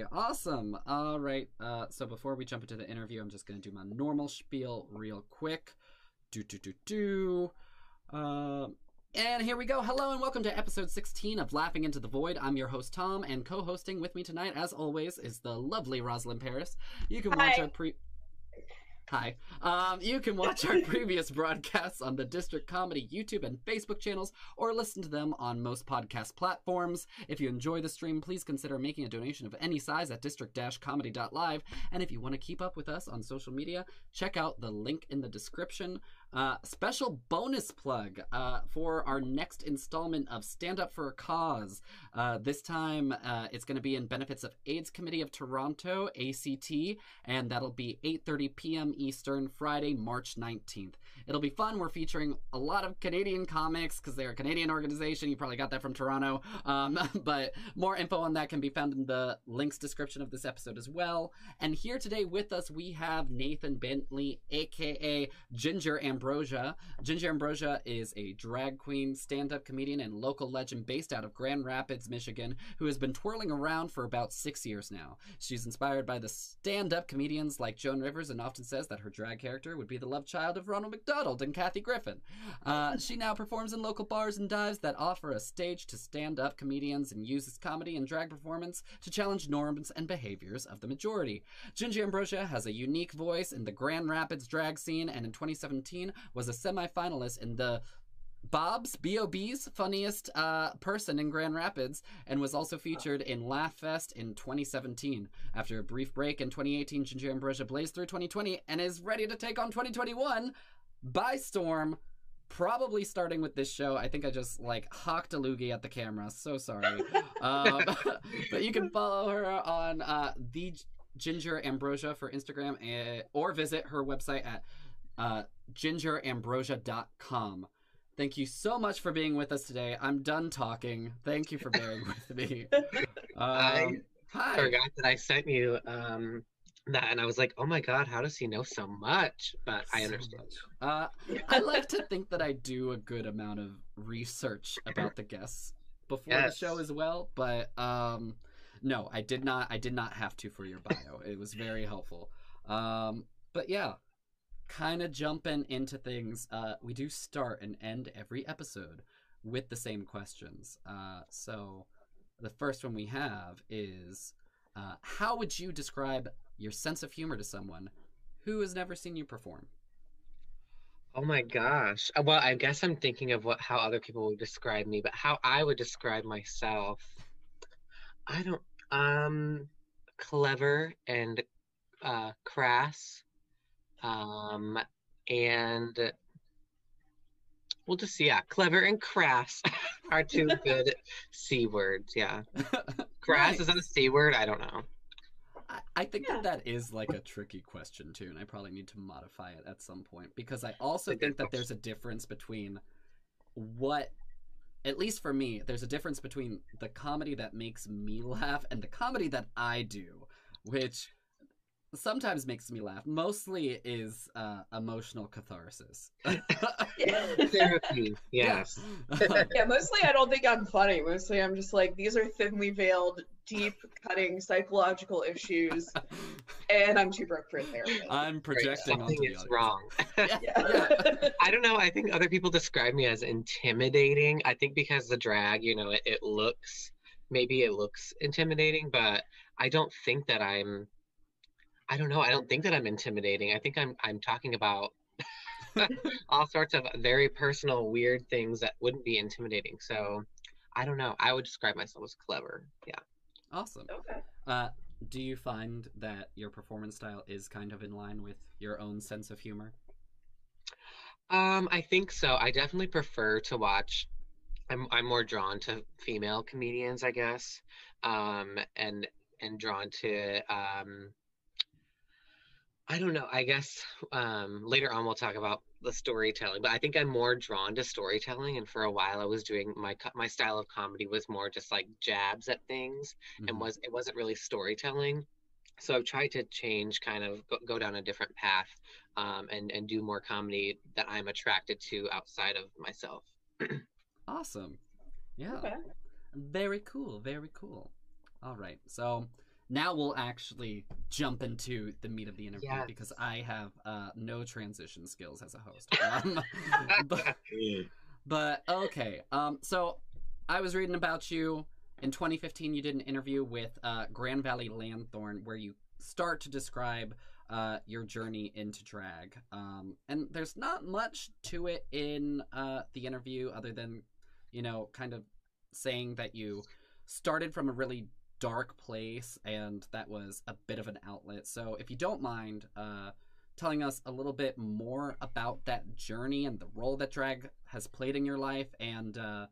Awesome. All right. Uh, so before we jump into the interview, I'm just going to do my normal spiel real quick. Do do do do. Uh, and here we go. Hello and welcome to episode 16 of Laughing into the Void. I'm your host Tom, and co-hosting with me tonight, as always, is the lovely Rosalind Paris. You can watch Hi. our pre. Hi. Um, you can watch our previous broadcasts on the District Comedy YouTube and Facebook channels or listen to them on most podcast platforms. If you enjoy the stream, please consider making a donation of any size at district-comedy.live. And if you want to keep up with us on social media, check out the link in the description. Uh, special bonus plug uh, for our next installment of Stand Up for a Cause. Uh, this time uh, it's going to be in benefits of AIDS Committee of Toronto, ACT, and that'll be 8.30 p.m. Eastern, Friday, March 19th. It'll be fun. We're featuring a lot of Canadian comics because they're a Canadian organization. You probably got that from Toronto. Um, but more info on that can be found in the links description of this episode as well. And here today with us, we have Nathan Bentley, aka Ginger Ambrosia. Ginger Ambrosia is a drag queen, stand up comedian, and local legend based out of Grand Rapids, Michigan, who has been twirling around for about six years now. She's inspired by the stand up comedians like Joan Rivers and often says that her drag character would be the love child of Ronald McDonald and Kathy Griffin. Uh, she now performs in local bars and dives that offer a stage to stand up comedians and uses comedy and drag performance to challenge norms and behaviors of the majority. Ginger Ambrosia has a unique voice in the Grand Rapids drag scene and in 2017 was a semifinalist in the Bob's B.O.B.'s funniest uh, person in Grand Rapids and was also featured in Laugh Fest in 2017. After a brief break in 2018, Ginger Ambrosia blazed through 2020 and is ready to take on 2021 by storm. Probably starting with this show. I think I just like hawked a loogie at the camera. So sorry. um, but you can follow her on uh, the Ginger Ambrosia for Instagram uh, or visit her website at uh, gingerambrosia.com. Thank you so much for being with us today. I'm done talking. Thank you for bearing with me. I Um, hi. forgot that I sent you um that and I was like, oh my god, how does he know so much? But I So understand. Uh, I like to think that I do a good amount of research about the guests before Yes. the show as well, but um, no, I did not. I did not have to for your bio. it was very helpful. Um, but yeah, kind of jumping into things. Uh, we do start and end every episode with the same questions. Uh, so the first one we have is, uh, how would you describe your sense of humor to someone who has never seen you perform? Oh my gosh. Uh, Well, I guess I'm thinking of what how other people would describe me, but how I would describe myself. I don't um clever and uh crass. Um and we'll just see. yeah, clever and crass are two good C words, yeah. Crass is that a C word? I don't know. I, I think Yeah. that that is like a tricky question too, and I probably need to modify it at some point because I also It's a good think that there's a difference between what, at least for me, there's a difference between the comedy that makes me laugh and the comedy that I do, which sometimes makes me laugh. Mostly is uh, emotional catharsis. Therapy, yes. Yeah, mostly I don't think I'm funny. Mostly I'm just like, these are thinly veiled, deep cutting psychological issues, and I'm too broke for a therapist. I'm Right, projecting onto something the is wrong. Yeah, yeah. yeah. I don't know. I think other people describe me as intimidating. I think because the drag, you know, it, it looks maybe it looks intimidating, but I don't think that I'm I don't know. I don't think that I'm intimidating. I think I'm I'm talking about all sorts of very personal weird things that wouldn't be intimidating. So I don't know. I would describe myself as clever. Yeah. Awesome. okay. Uh, do you find that your performance style is kind of in line with your own sense of humor? Um, I think so. I definitely prefer to watch. I'm I'm more drawn to female comedians, I guess, um, and and drawn to um, I don't know. I guess um, later on we'll talk about the storytelling, but I think I'm more drawn to storytelling. And for a while, I was doing my my style of comedy was more just like jabs at things, and Mhm. was it wasn't really storytelling. So I've tried to change, kind of go, go down a different path, um, and and do more comedy that I'm attracted to outside of myself. Awesome. Yeah. Okay. Very cool. Very cool. All right. So now we'll actually jump into the meat of the interview Yes. because I have uh, no transition skills as a host. Um, but, but okay, um, so I was reading about you in 2015. You did an interview with uh, Grand Valley Lanthorn where you start to describe uh, your journey into drag. Um, and there's not much to it in uh, the interview other than, you know, kind of saying that you started from a really dark place and that was a bit of an outlet. So if you don't mind, uh, telling us a little bit more about that journey and the role that drag has played in your life and uh,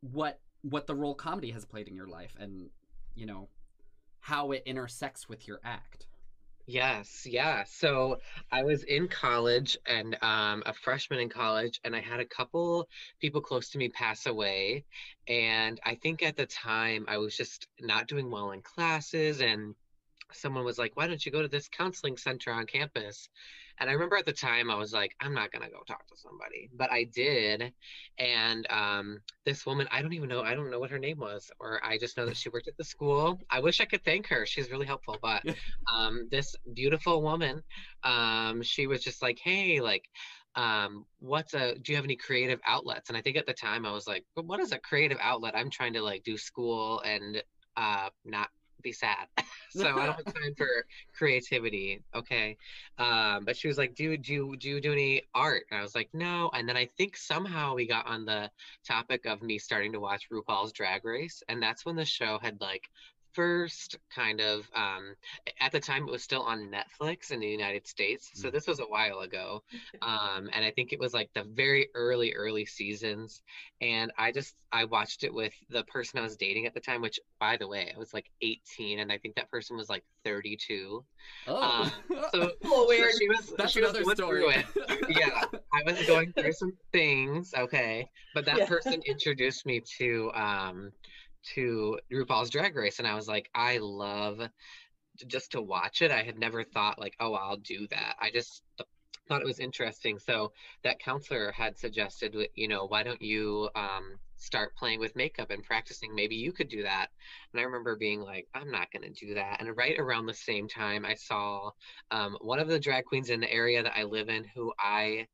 what what the role comedy has played in your life and you know how it intersects with your act Yes, yeah. So I was in college and um, a freshman in college, and I had a couple people close to me pass away. And I think at the time I was just not doing well in classes, and someone was like, Why don't you go to this counseling center on campus? And I remember at the time I was like, I'm not gonna go talk to somebody, but I did. And um, this woman, I don't even know, I don't know what her name was, or I just know that she worked at the school. I wish I could thank her. She's really helpful, but um, this beautiful woman, um, she was just like, hey, like, um, what's a, do you have any creative outlets? And I think at the time I was like, "But what is a creative outlet? I'm trying to like do school and uh, not be sad. so I don't have time for creativity. Okay. Um, but she was like, do, do, you- do you do any art? And I was like, no. And then I think somehow we got on the topic of me starting to watch RuPaul's Drag Race. And that's when the show had like first kind of um at the time it was still on Netflix in the United States so Mm. this was a while ago um and I think it was like the very early early seasons and I just I watched it with the person I was dating at the time which by the way I was like 18 and I think that person was like 32 oh so Oh, so she was that's she another going story yeah I was going through some things okay but that Yeah. person introduced me to um to RuPaul's Drag Race, and I was like, I love just to watch it. I had never thought like, oh, I'll do that. I just thought it was interesting. So that counselor had suggested, you know, why don't you um, start playing with makeup and practicing? Maybe you could do that. And I remember being like, I'm not going to do that. And right around the same time, I saw um, one of the drag queens in the area that I live in, who I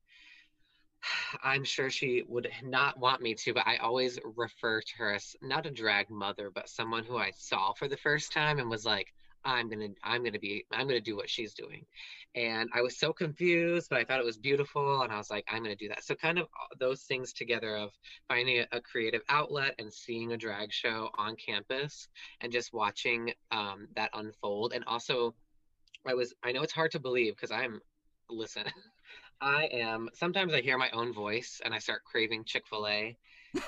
I'm sure she would not want me to, but I always refer to her as not a drag mother, but someone who I saw for the first time and was like, I'm gonna, I'm gonna be, I'm gonna do what she's doing. And I was so confused, but I thought it was beautiful, and I was like, I'm gonna do that. So kind of uh, those things together of finding a, creative outlet and seeing a drag show on campus and just watching um, that unfold. And also, I was, I know it's hard to believe because I'm, listen. I am sometimes I hear my own voice and I start craving Chick-fil-A.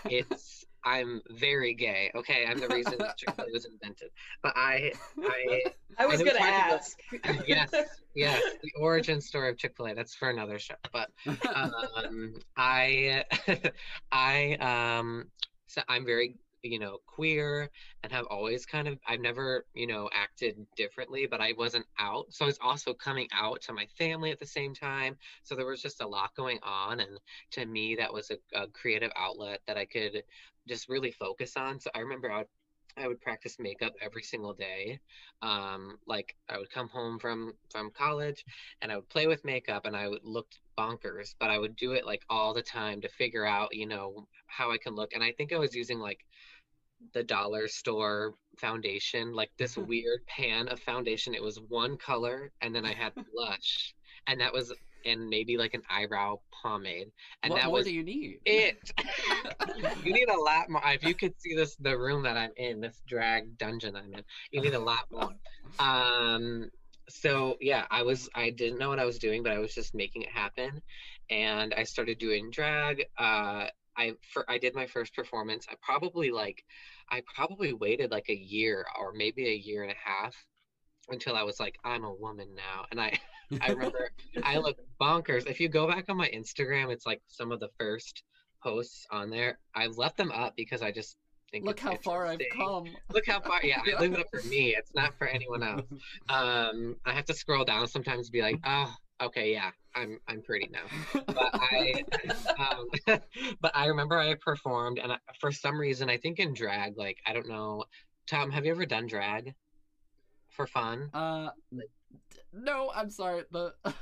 It's I'm very gay. Okay, I'm the reason that Chick-fil-A was invented. But I I I was gonna ask. yes, yes, the origin story of Chick-fil-A. That's for another show. But um I I um so I'm very you know queer and have always kind of I've never you know acted differently but I wasn't out. So I was also coming out to my family at the same time. So there was just a lot going on and to me that was a, a creative outlet that I could just really focus on. So I remember I would I would practice makeup every single day. Um like I would come home from from college and I would play with makeup and I would look bonkers but I would do it like all the time to figure out you know how I can look. And I think I was using like the dollar store foundation like this Mhm. weird pan of foundation it was one color and then I had blush and that was and maybe like an eyebrow pomade and what that more was do you need? it. You need a lot more if you could see this the room that i'm in this drag dungeon i'm in you need a lot more. Um so yeah i was i didn't know what i was doing but i was just making it happen and i started doing drag uh i for i did my first performance i probably like i probably waited like a year or maybe a year and a half until i was like i'm a woman now and i I remember I look bonkers. If you go back on my Instagram, it's like some of the first posts on there. I've left them up because I just think look how far i've come Look how far. Yeah, I leave it up for me. It's not for anyone else. Um, I have to scroll down sometimes to be like, oh, okay, yeah, I'm I'm pretty now. But I, um, but I remember I performed, and I, for some reason, I think in drag, like I don't know, Tom, have you ever done drag? for fun? Uh, no, I'm sorry. The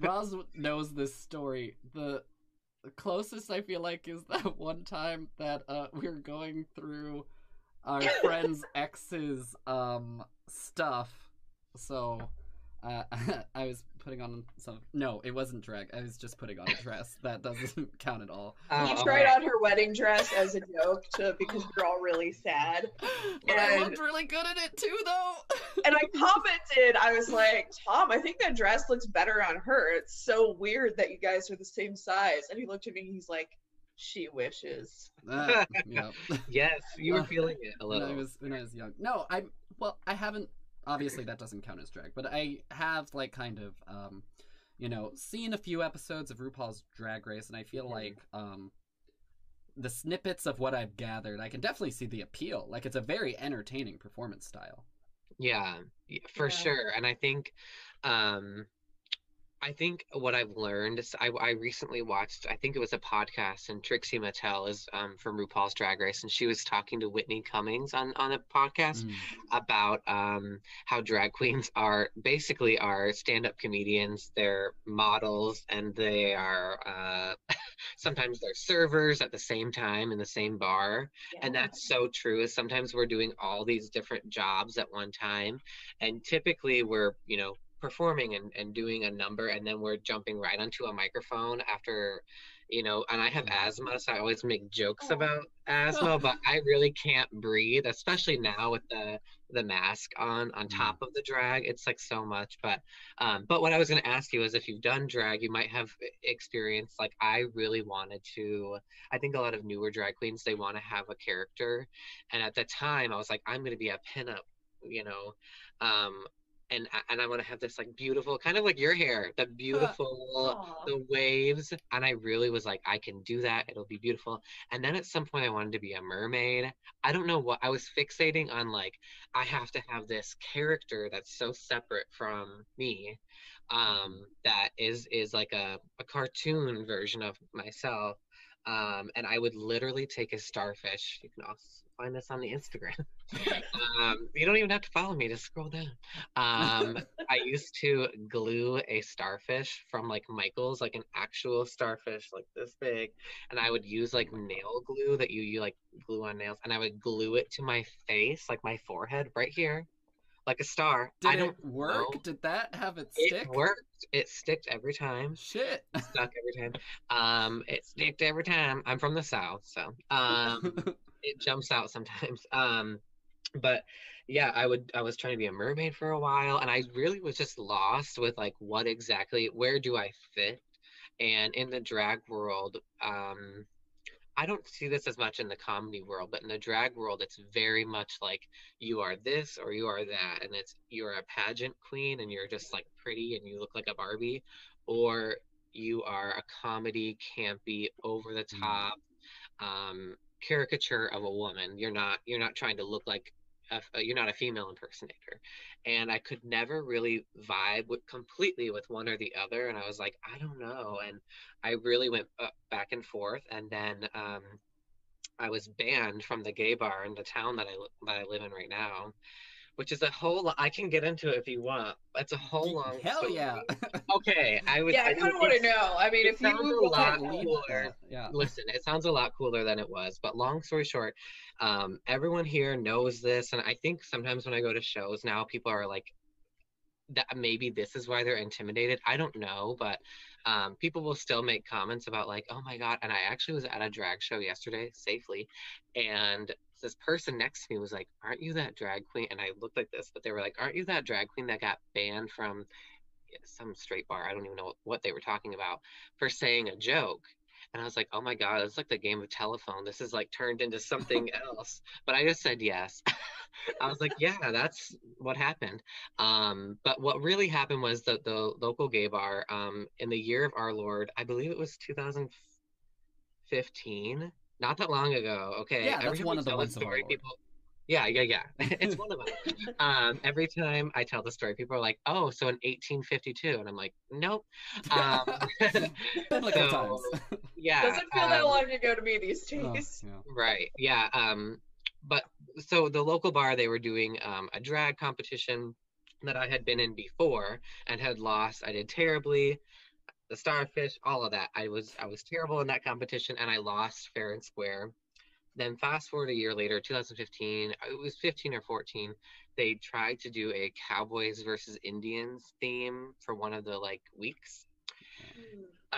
Roz knows this story. The the closest I feel like is that one time that uh we were going through our friend's ex's um stuff. So uh I was putting on some no, it wasn't drag. I was just putting on a dress. That doesn't count at all. Oh, He tried on her wedding dress as a joke to because we we're all really sad. But I looked really good in it too though. And I commented, I was like, Tom, I think that dress looks better on her. It's so weird that you guys are the same size. And he looked at me and he's like, she wishes. Uh, yeah. Yes, you were Uh, feeling it a when little. I was when I was young. No, I well, I haven't. Obviously, that doesn't count as drag, but I have like kind of, um, you know, seen a few episodes of RuPaul's Drag Race, and I feel Mhm. like um, the snippets of what I've gathered, I can definitely see the appeal. Like it's a very entertaining performance style. Yeah, for Yeah. sure. And I think, um, I think what I've learned is I, I recently watched, I think it was a podcast, and Trixie Mattel is um, from RuPaul's Drag Race, and she was talking to Whitney Cummings on, on a podcast Mm. about um, how drag queens are basically are stand-up comedians. They're models, and they are uh, sometimes they're servers at the same time in the same bar and that's so true is sometimes we're doing all these different jobs at one time and typically we're you know performing and, and doing a number and then we're jumping right onto a microphone after you know and i have asthma so i always make jokes about asthma but i really can't breathe especially now with the the mask on on Mhm. top of the drag. It's like so much but um but what i was going to ask you is if you've done drag you might have experience like i really wanted to I think a lot of newer drag queens they want to have a character, and at the time I was like, I'm gonna be a pinup, you know, um, and I- and I want to have this like beautiful, kind of like your hair, the beautiful, Aw. the waves, and I really was like, I can do that. It'll be beautiful. And then at some point I wanted to be a mermaid. I don't know what I was fixating on. Like I have to have this character that's so separate from me um that is is like a, a cartoon version of myself um and i would literally take a starfish you can also find this on the instagram um you don't even have to follow me just scroll down um i used to glue a starfish from like michael's like an actual starfish like this big and i would use like nail glue that you you like glue on nails and i would glue it to my face like my forehead right here like a star Did i it don't work? know. Did that have it stick? it worked it sticked every time Shit. stuck every time. Um, it sticked every time. I'm from the south, so um, it jumps out sometimes. Um, but yeah, I would. I was trying to be a mermaid for a while, and I really was just lost with like what exactly, where do I fit? And in the drag world, um, I don't see this as much in the comedy world, but in the drag world, it's very much like you are this or you are that, and it's you're a pageant queen and you're just like pretty and you look like a Barbie, or you are a comedy, campy, over the Mm. top um, caricature of a woman. You're not you're not trying to look like a, you're not a female impersonator, and I could never really vibe with completely with one or the other, and I was like, I don't know, and I really went uh, back and forth, and then um, I was banned from the gay bar in the town that I that I live in right now, which is a whole. Lo- I can get into it if you want. It's a whole long. Hell story. yeah. Okay, I would. Yeah, I kind of want to know. I mean, it if you sounds a lot cooler. Yeah. Listen, it sounds a lot cooler than it was, but long story short, um, everyone here knows this, and I think sometimes when I go to shows now, people are like, that maybe this is why they're intimidated. I don't know, but um, people will still make comments about like, oh my god. And I actually was at a drag show yesterday, safely, and this person next to me was like, "Aren't you that drag queen?" And I looked like this, but they were like, "Aren't you that drag queen that got banned from some straight bar? I don't even know what they were talking about for saying a joke." And I was like, oh my God, it's like the game of telephone. This is like turned into something else. But I just said yes. I was like, yeah, that's what happened. Um, but what really happened was that the local gay bar, um, in the year of our Lord, I believe it was 2015, not that long ago. Okay. Yeah, Every that's time one I of the tell ones story, Lord. people. Yeah, yeah, yeah. it's one of them. Um, every time I tell the story, people are like, "Oh, so in 1852," and I'm like, "Nope." Um, Biblical so, times. yeah. doesn't feel that um, long ago to me these Oh, days. yeah. Right. Yeah. Um, but so the local bar they were doing um, a drag competition that I had been in before and had lost. I did terribly. The starfish, all of that. I was I was terrible in that competition and I lost fair and square. Then fast forward a year later, 2015, it was 15 or 14. They tried to do a Cowboys versus Indians theme for one of the like weeks.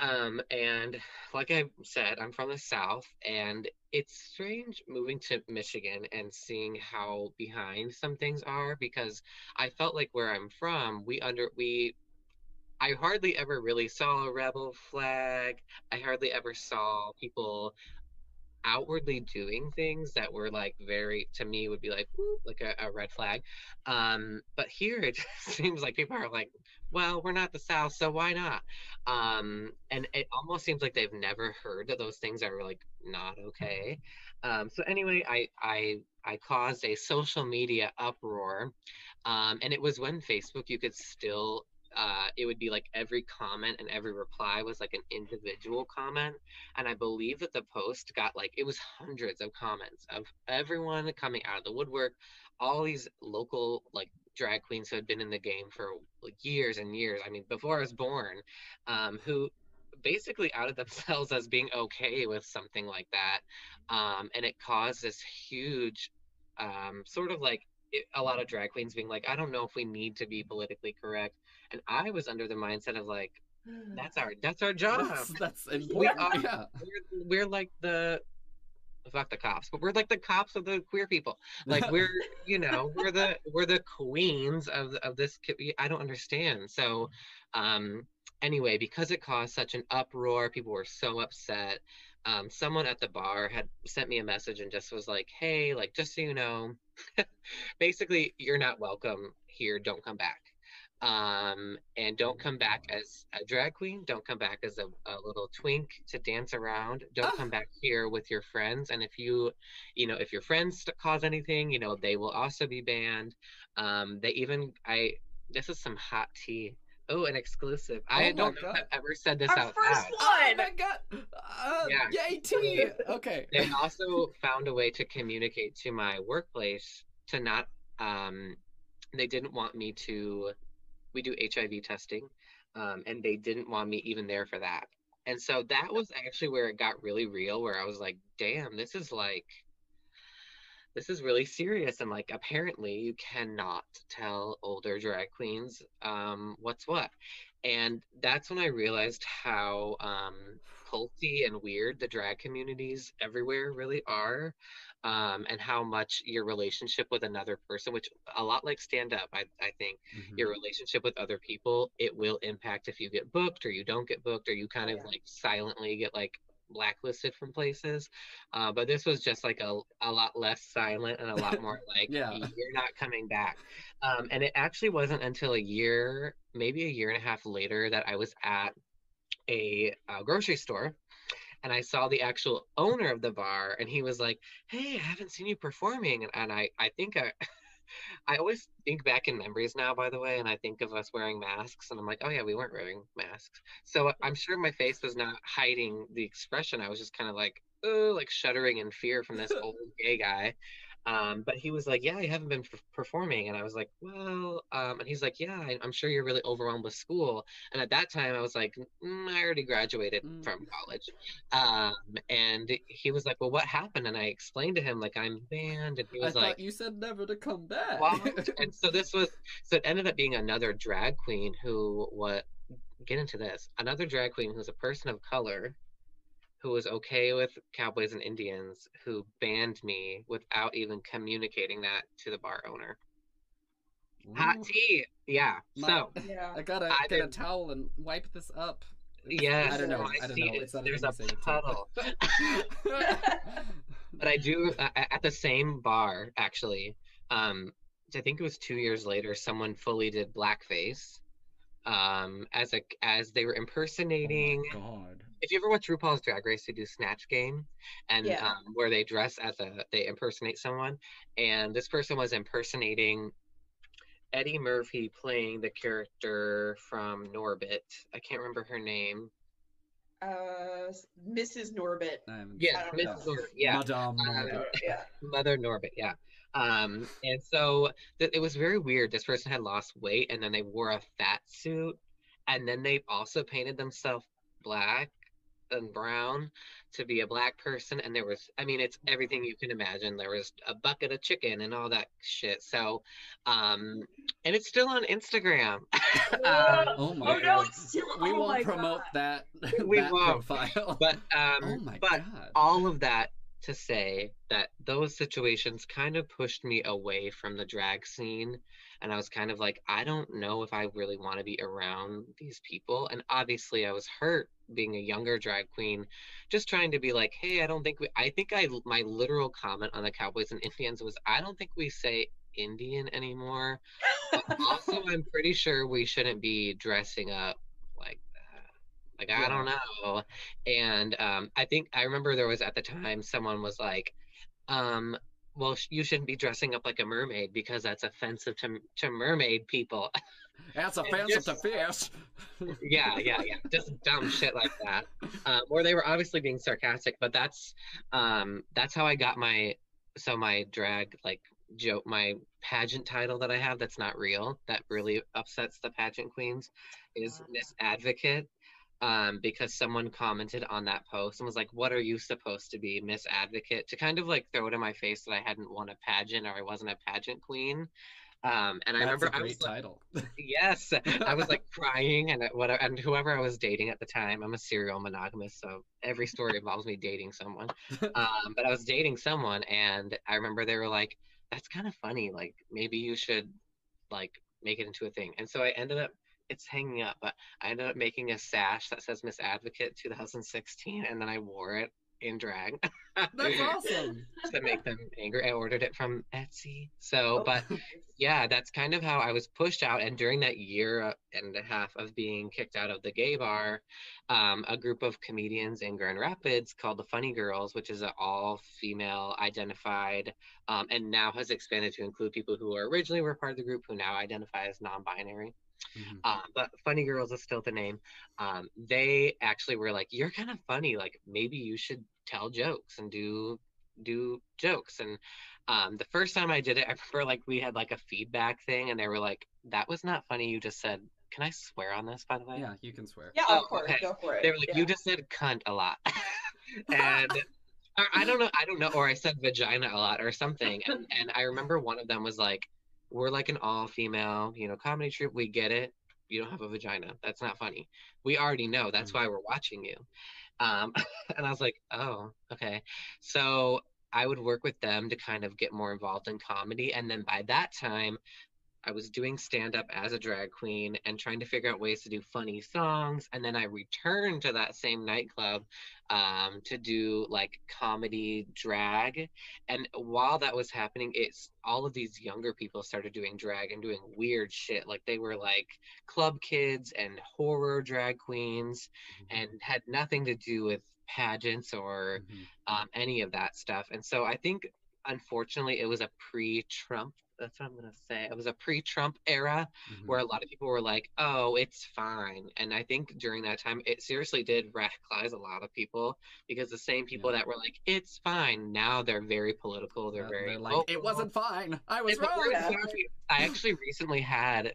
Um, and like I said, I'm from the South, and it's strange moving to Michigan and seeing how behind some things are because I felt like where I'm from, we under we I hardly ever really saw a rebel flag. I hardly ever saw people outwardly doing things that were like very to me would be like whoop, like a, a red flag. Um but here it just seems like people are like well we're not the south so why not? Um and it almost seems like they've never heard that those things are like not okay. Um so anyway i i i caused a social media uproar. Um and it was when facebook you could still uh, it would be like every comment and every reply was like an individual comment. And I believe that the post got like, it was hundreds of comments of everyone coming out of the woodwork, all these local like drag queens who had been in the game for like years and years. I mean, before I was born, um, who basically outed themselves as being okay with something like that. Um, and it caused this huge um, sort of like it, a lot of drag queens being like, I don't know if we need to be politically correct and I was under the mindset of like, that's our that's our job. That's, that's important. We are, yeah. we're, we're like the fuck the cops, but we're like the cops of the queer people. Like we're you know we're the we're the queens of of this. I don't understand. So, um, anyway, because it caused such an uproar, people were so upset. Um, someone at the bar had sent me a message and just was like, "Hey, like just so you know, basically you're not welcome here. Don't come back." Um, and don't come back as a drag queen. Don't come back as a, a little twink to dance around. Don't Oh. come back here with your friends. And if you, you know, if your friends cause anything, you know, they will also be banned. Um, they even, I, this is some hot tea. Oh, an exclusive. Oh I don't know if I've ever said this Our out first loud. Oh one. my god! Uh, Yeah. Yay, T! Okay. They also found a way to communicate to my workplace to not, um, they didn't want me to we do hiv testing um, and they didn't want me even there for that. And so that was actually where it got really real where i was like damn this is like this is really serious. And like apparently you cannot tell older drag queens um, what's what. And that's when i realized how um, culty and weird the drag communities everywhere really are um, and how much your relationship with another person which a lot like stand up i, I think Mhm. your relationship with other people it will impact if you get booked or you don't get booked or you kind of Yeah. like silently get like blacklisted from places uh, but this was just like a, a lot less silent and a lot more like Yeah. you're not coming back um, and it actually wasn't until a year maybe a year and a half later that i was at a, uh grocery store and I saw the actual owner of the bar, and he was like, "Hey, I haven't seen you performing," and, and I I think I. I always think back in memories now, by the way, and I think of us wearing masks, and I'm like, oh yeah, we weren't wearing masks. So I'm sure my face was not hiding the expression. I was just kind of like, oh, like shuddering in fear from this old gay guy. Um, but he was like, yeah, I haven't been p- performing, and I was like, well, um, and he's like, yeah, I, I'm sure you're really overwhelmed with school. And at that time, I was like, mm, I already graduated Mm. from college. Um, and he was like, well, what happened? And I explained to him like I'm banned, and he I was thought like, you said never to come back. what? and so this was so it ended up being another drag queen who what get into this another drag queen who's a person of color who was okay with cowboys and indians who banned me without even communicating that to the bar owner hot tea yeah My- so Yeah. I gotta I get a didn't- towel and wipe this up. It's- yes I don't know. when I don't see know. It's not there's a a thing to say it, puddle but I do uh, at the same bar actually. Um, I think it was two years later. Someone fully did blackface, um, as a as they were impersonating. Oh god. If you ever watch RuPaul's Drag Race, they do Snatch Game, and Yeah. um, where they dress as a they impersonate someone, and this person was impersonating Eddie Murphy playing the character from Norbit. I can't remember her name. Uh, Mrs. Norbit. I haven't Yeah, I. Mrs. Norbit. Yeah, Madame Uh, Norbit. Yeah. Mother Norbit, yeah. Um, and so th- it was very weird. This person had lost weight and then they wore a fat suit and then they also painted themselves black and brown to be a black person and there was i mean it's everything you can imagine there was a bucket of chicken and all that shit so um and it's still on instagram um, Oh my oh no, god. it's still. We oh won't promote God. that, We that won't. profile. but um oh my but god. all of that to say that those situations kind of pushed me away from the drag scene and i was kind of like i don't know if i really want to be around these people and obviously i was hurt being a younger drag queen just trying to be like hey i don't think we i think i my literal comment on the cowboys and indians was i don't think we say indian anymore also i'm pretty sure we shouldn't be dressing up like i don't know and um, I think I remember there was at the time someone was like, um, "Well, sh- you shouldn't be dressing up like a mermaid because that's offensive to to mermaid people." That's offensive to fish. yeah, yeah, yeah, just dumb shit like that. Um, or they were obviously being sarcastic, but that's um, that's how I got my so my drag like joke my pageant title that I have that's not real that really upsets the pageant queens is. Miss Advocate um, because someone commented on that post and was like, "What are you supposed to be, Miss Advocate?" To kind of like throw it in my face that I hadn't won a pageant or I wasn't a pageant queen. Um, and I remember a I great was like, title. yes, I was like crying and whatever, and whoever I was dating at the time, I'm a serial monogamous, so every story involves me dating someone. Um, but I was dating someone and I remember they were like, "That's kind of funny. Like maybe you should like make it into a thing." And so I ended up it's hanging up, but I ended up making a sash that says Miss Advocate 2016, and then I wore it in drag. That's awesome. to make them angry. I ordered it from Etsy. So, Oh, but yeah, that's kind of how I was pushed out. And during that year and a half of being kicked out of the gay bar, um, a group of comedians in Grand Rapids called the Funny Girls, which is an all female identified um, and now has expanded to include people who originally were part of the group who now identify as non binary. Mhm. Um, but Funny Girls is still the name. Um, they actually were like, "You're kind of funny. Like maybe you should tell jokes and do do jokes." And um, the first time I did it, I remember like we had like a feedback thing, and they were like, "That was not funny. You just said." Can I swear on this, by the way? Yeah, you can swear. Yeah, Oh, of course, okay. go for it. They were like, yeah. "You just said cunt a lot," and or I don't know, I don't know, or I said vagina a lot or something. And, and I remember one of them was like, "We're like an all-female, you know, comedy troupe. We get it. You don't have a vagina. That's not funny. We already know. That's Mm. why we're watching you." Um, and I was like, "Oh, okay." So I would work with them to kind of get more involved in comedy, and then by that time. I was doing stand up as a drag queen and trying to figure out ways to do funny songs. And then I returned to that same nightclub um, to do like comedy drag. And while that was happening, it's all of these younger people started doing drag and doing weird shit. Like they were like club kids and horror drag queens and had nothing to do with pageants or Mhm. um, any of that stuff. And so I think, unfortunately, it was a pre Trump. That's what I'm going to say. It was a pre Trump era Mhm. where a lot of people were like, oh, it's fine. And I think during that time, it seriously did radicalize a lot of people because the same people Yeah. that were like, it's fine, now they're very political. They're Uh, very. they're like, "Oh, it wasn't fine. I was wrong. Yeah. I actually recently had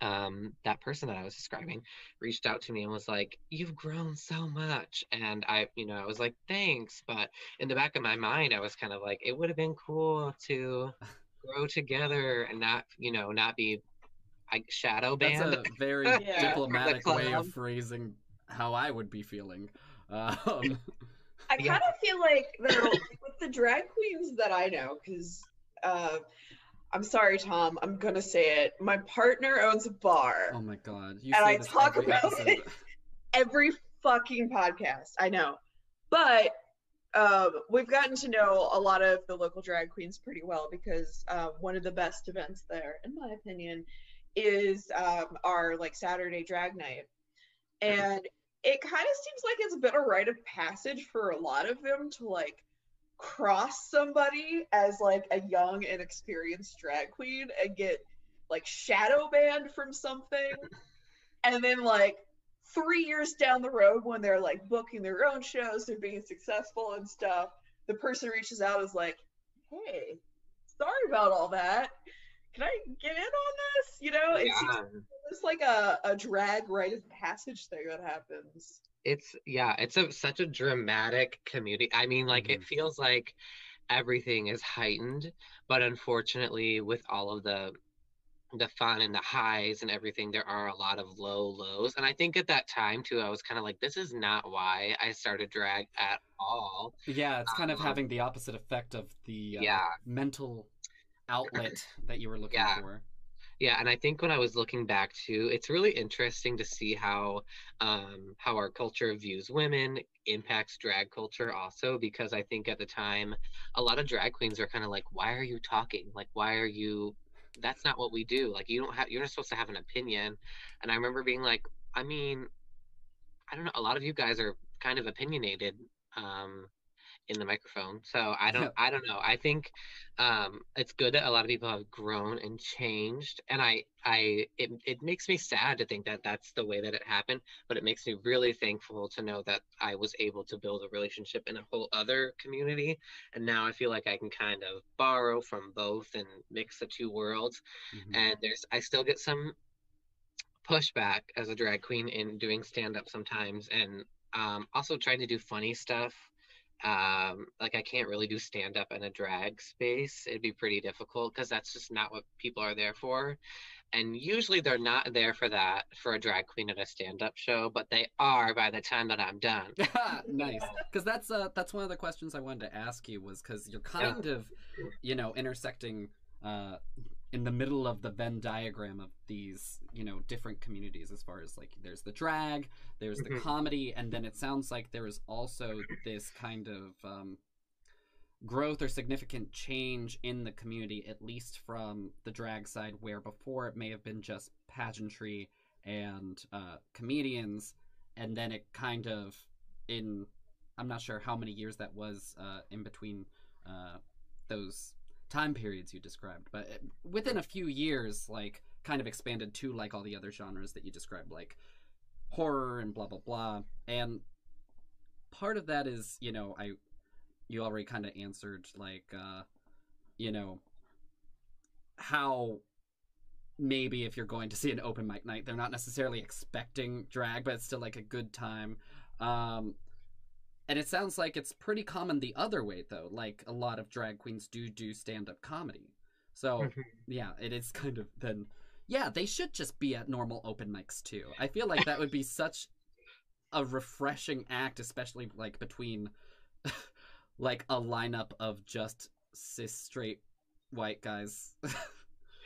um that person that I was describing reached out to me and was like, You've grown so much. And I, you know, I was like, Thanks. But in the back of my mind, I was kind of like, it would have been cool to grow together and not, you know, not be like shadow banned. That's band. a very Yeah. diplomatic way of phrasing how I would be feeling. Um, I kind of feel like though with the drag queens that I know, because uh, I'm sorry, Tom, I'm gonna say it. My partner owns a bar. oh my god. You And I talk about episode. it. Every fucking podcast, I know, but um, we've gotten to know a lot of the local drag queens pretty well because um, one of the best events there, in my opinion, is um, our like Saturday drag night, and it kind of seems like it's been a rite of passage for a lot of them to like cross somebody as like a young inexperienced drag queen and get like shadow banned from something and then like three years down the road when they're like booking their own shows they're being successful and stuff the person reaches out is like hey sorry about all that. Can I get in on this? You know, it's Yeah. it's like a, a drag rite of passage thing that happens. It's yeah, it's a such a dramatic community. I mean, like it feels like everything is heightened, but unfortunately, with all of the the fun and the highs and everything, there are a lot of low lows. And I think at that time too, I was kind of like, this is not why I started drag at all. Yeah, it's kind of Um, having the opposite effect of the uh, Yeah. mental outlet that you were looking Yeah. for. Yeah, and I think when I was looking back too, it's really interesting to see how um, how our culture views women impacts drag culture also because I think at the time a lot of drag queens are kind of like, why are you talking? Like, why are you? That's not what we do. Like, you don't have you're not supposed to have an opinion. And I remember being like, I mean, I don't know. A lot of you guys are kind of opinionated um, in the microphone, so I don't. I don't know. I think um, it's good that a lot of people have grown and changed, and I, I, it, it makes me sad to think that that's the way that it happened. But it makes me really thankful to know that I was able to build a relationship in a whole other community, and now I feel like I can kind of borrow from both and mix the two worlds Mhm. and there's I still get some pushback as a drag queen in doing stand up sometimes and um also trying to do funny stuff um like I can't really do stand up in a drag space it'd be pretty difficult because that's just not what people are there for and usually they're not there for that for a drag queen at a stand up show but they are by the time that I'm done. Nice because that's uh that's one of the questions i wanted to ask you was because you're kind of you know intersecting uh in the middle of the venn diagram of these you know different communities as far as like there's the drag there's the Mhm. comedy and then it sounds like there is also this kind of um growth or significant change in the community at least from the drag side where before it may have been just pageantry and uh comedians and then it kind of in i'm not sure how many years that was uh, in between uh, those time periods you described but it- within a few years like kind of expanded to like all the other genres that you described like horror and blah blah blah. And part of that is you know i you already kind of answered like uh you know how maybe if you're going to see an open mic night they're not necessarily expecting drag but it's still like a good time. Um and it sounds like it's pretty common the other way though like a lot of drag queens do do stand-up comedy. So Mhm. yeah it is kind of then yeah they should just be at normal open mics too. I feel like that would be such a refreshing act especially like between like a lineup of just cis straight white guys.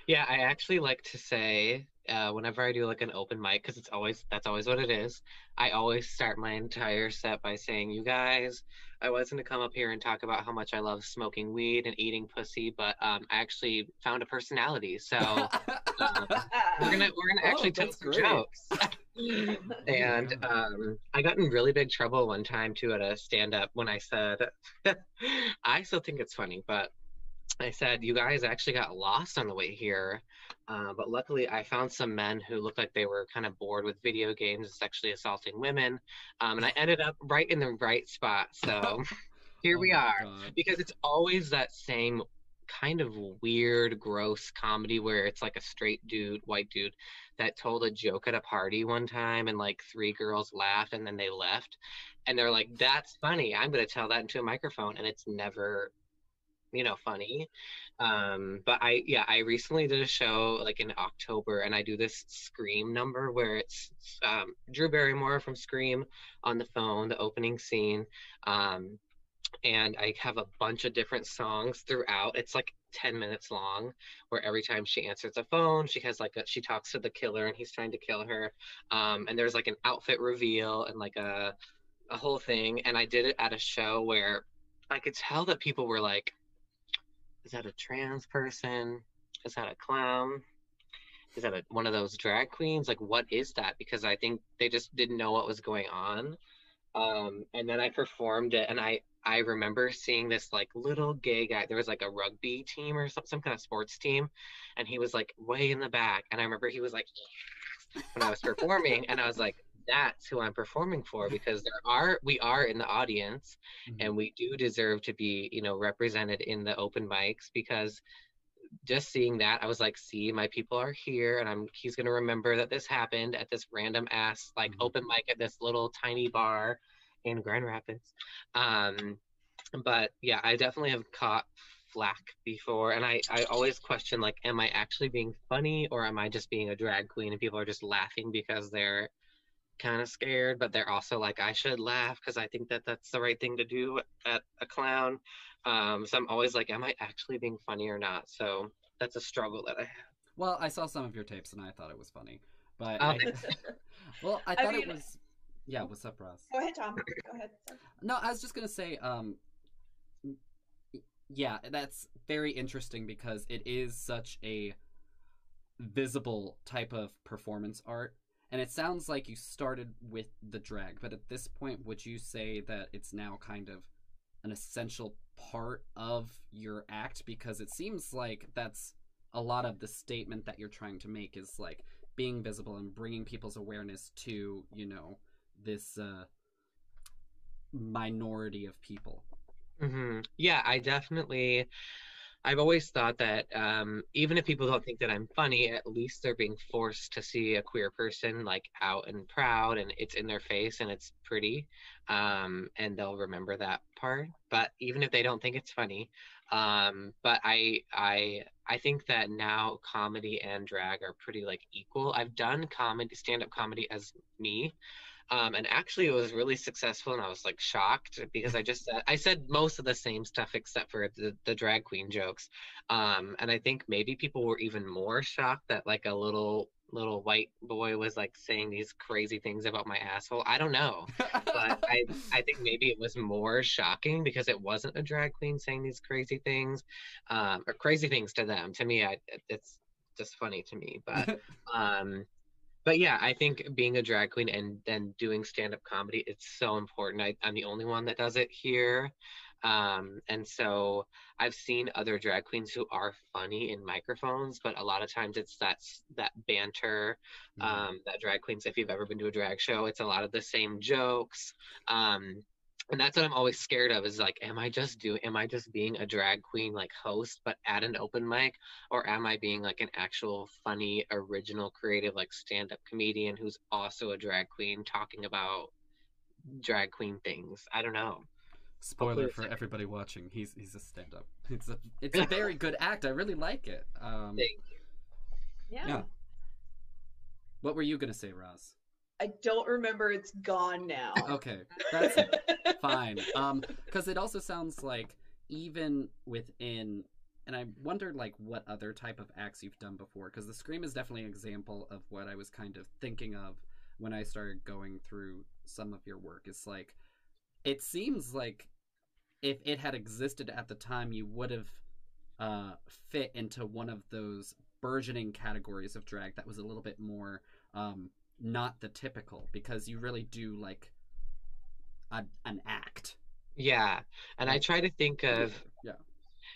Yeah, I actually like to say uh, whenever I do like an open mic, because it's always that's always what it is. I always start my entire set by saying, "You guys, I wasn't to come up here and talk about how much I love smoking weed and eating pussy, but um, I actually found a personality. So uh, we're gonna we're gonna Oh, actually tell some great. jokes." and um, I got in really big trouble one time too at a stand up when I said, I still think it's funny, but I said, you guys actually got lost on the way here. Uh, but luckily, I found some men who looked like they were kind of bored with video games and sexually assaulting women. Um, and I ended up right in the right spot. So here Oh we are. God. Because it's always that same kind of weird, gross comedy where it's like a straight dude, white dude, that told a joke at a party one time and like three girls laughed and then they left. And they're like, that's funny. I'm going to tell that into a microphone. And it's never you know funny. Um but i yeah i recently did a show like in october and i do this scream number where it's um drew barrymore from scream on the phone the opening scene um and i have a bunch of different songs throughout. It's like 10 minutes long where every time she answers the phone she has like a she talks to the killer and he's trying to kill her. Um and there's like an outfit reveal and like a a whole thing and i did it at a show where i could tell that people were like is that a trans person? Is that a clown? Is that a, one of those drag queens? Like, what is that? Because I think they just didn't know what was going on. Um, and then I performed it, and I I remember seeing this like little gay guy. There was like a rugby team or some some kind of sports team, and he was like way in the back. And I remember he was like when I was performing, and I was like, that's who I'm performing for because there are we are in the audience Mhm. and we do deserve to be you know represented in the open mics because just seeing that i was like see my people are here and i'm he's going to remember that this happened at this random ass like Mhm. open mic at this little tiny bar in grand rapids um but yeah i definitely have caught flack before and i i always question like am i actually being funny or am i just being a drag queen and people are just laughing because they're kind of scared but they're also like i should laugh because i think that that's the right thing to do at a clown um so i'm always like am i actually being funny or not so that's a struggle that i have Well, I saw some of your tapes and I thought it was funny, but Oh, I, well, I I thought it was. Yeah, what's up, Ross? Go ahead, Tom. Go ahead. No, I was just gonna say, um, yeah, that's very interesting because it is such a visible type of performance art, and it sounds like you started with the drag, but at this point, would you say that it's now kind of an essential part of your act? Because it seems like that's a lot of the statement that you're trying to make is like being visible and bringing people's awareness to, you know, this uh minority of people. hmm Yeah, I definitely. I've always thought that um, even if people don't think that I'm funny, at least they're being forced to see a queer person like out and proud, and it's in their face and it's pretty, um, and they'll remember that part. But even if they don't think it's funny, um, but I I I think that now comedy and drag are pretty like equal. I've done comedy, stand up comedy as me, um, and actually it was really successful and i was like shocked because i just said i said most of the same stuff except for the, the drag queen jokes. Um, and i think maybe people were even more shocked that like a little little white boy was like saying these crazy things about my asshole. I don't know but I, I think maybe it was more shocking because it wasn't a drag queen saying these crazy things um, or crazy things to them. To me I, it's just funny to me but um but yeah i think being a drag queen and then doing stand-up comedy it's so important. I, i'm the only one that does it here. Um and so i've seen other drag queens who are funny in microphones but a lot of times it's that that banter Mhm. um that drag queens if you've ever been to a drag show it's a lot of the same jokes. Um and that's what i'm always scared of is like am i just doing am i just being a drag queen like host but at an open mic or am i being like an actual funny original creative like stand-up comedian who's also a drag queen talking about drag queen things i don't know Spoiler it's for like- everybody watching. He's he's a stand up. It's a it's a very good act. I really like it. Um Thank Yeah. Yeah. what were you gonna say, Roz? I don't remember. It's gone now. Okay. That's fine. Um, because it also sounds like even within, and I wondered like what other type of acts you've done before. Because the scream is definitely an example of what I was kind of thinking of when I started going through some of your work. It's like it seems like if it had existed at the time, you would have uh, fit into one of those burgeoning categories of drag that was a little bit more um, not the typical because you really do like a, an act. yeah and i try to think of yeah.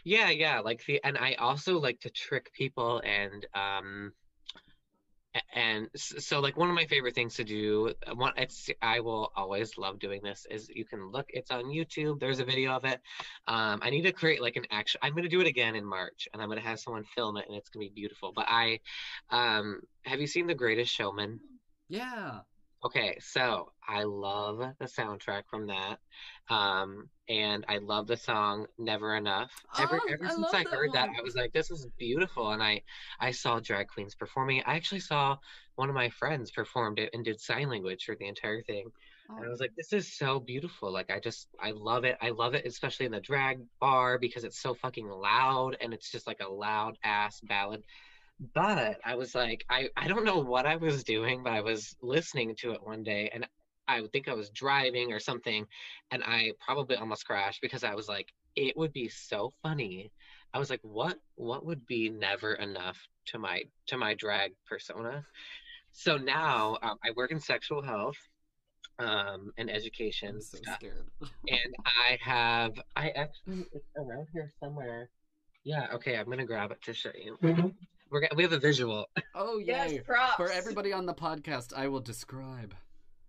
Yeah, yeah, like the and I also like to trick people and um and so like one of my favorite things to do uh, one it's I will always love doing this is you can look it's on YouTube there's a video of it um I need to create like an action I'm going to do it again in March and I'm going to have someone film it and it's going to be beautiful but I um have you seen The Greatest Showman Yeah. Okay, so I love the soundtrack from that. Um, and I love the song Never Enough. Ever Oh, ever I since I heard that. I was like, this is beautiful. And I I saw drag queens performing it. I actually saw one of my friends performed it and did sign language for the entire thing. And I was like, this is so beautiful. Like I just I love it. I love it, especially in the drag bar because it's so fucking loud and it's just like a loud ass ballad. But I was like, I, I don't know what I was doing, but I was listening to it one day and I would think I was driving or something, and I probably almost crashed because I was like, it would be so funny. I was like, what what would be never enough to my to my drag persona? So now um, I work in sexual health um, and education so and I have I actually it's around here somewhere. Yeah, okay, I'm gonna grab it to show you. We're we have a visual. oh Yes, yay! props. For everybody on the podcast, I will describe.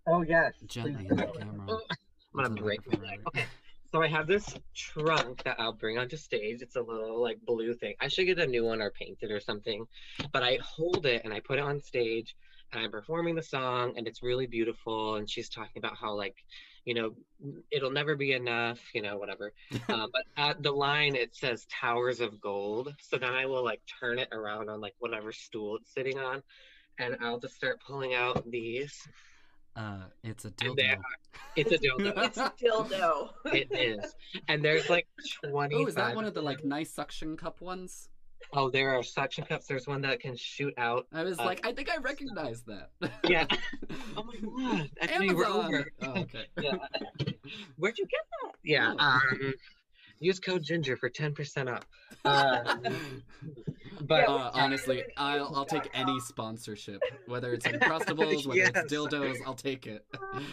Oh yes. Gently please in the camera. Oh, I'm gonna break my leg. Okay. So I have this trunk that I'll bring onto stage. It's a little like blue thing. I should get a new one or paint it or something. But I hold it and I put it on stage and I'm performing the song and it's really beautiful. And she's talking about how like, you know, it'll never be enough, you know, whatever. uh, but at the line it says towers of gold. So then I will like turn it around on like whatever stool it's sitting on. And I'll just start pulling out these. Uh, it's a And there dildo. It's a dildo. It's a dildo. It is. And there's like 20. Oh, is that one of the like nice suction cup ones? Oh, there are suction cups. There's one that can shoot out. I was Uh, like, I think I recognize that. Yeah. Oh my god. Knew you were Amazon. over. Oh, okay. Yeah. Where'd you get that? Yeah. Um, use code Ginger for 10% off. Um, but Uh, honestly, I'll I'll take any sponsorship, whether it's Uncrustables, whether Yes. it's dildos, I'll take it.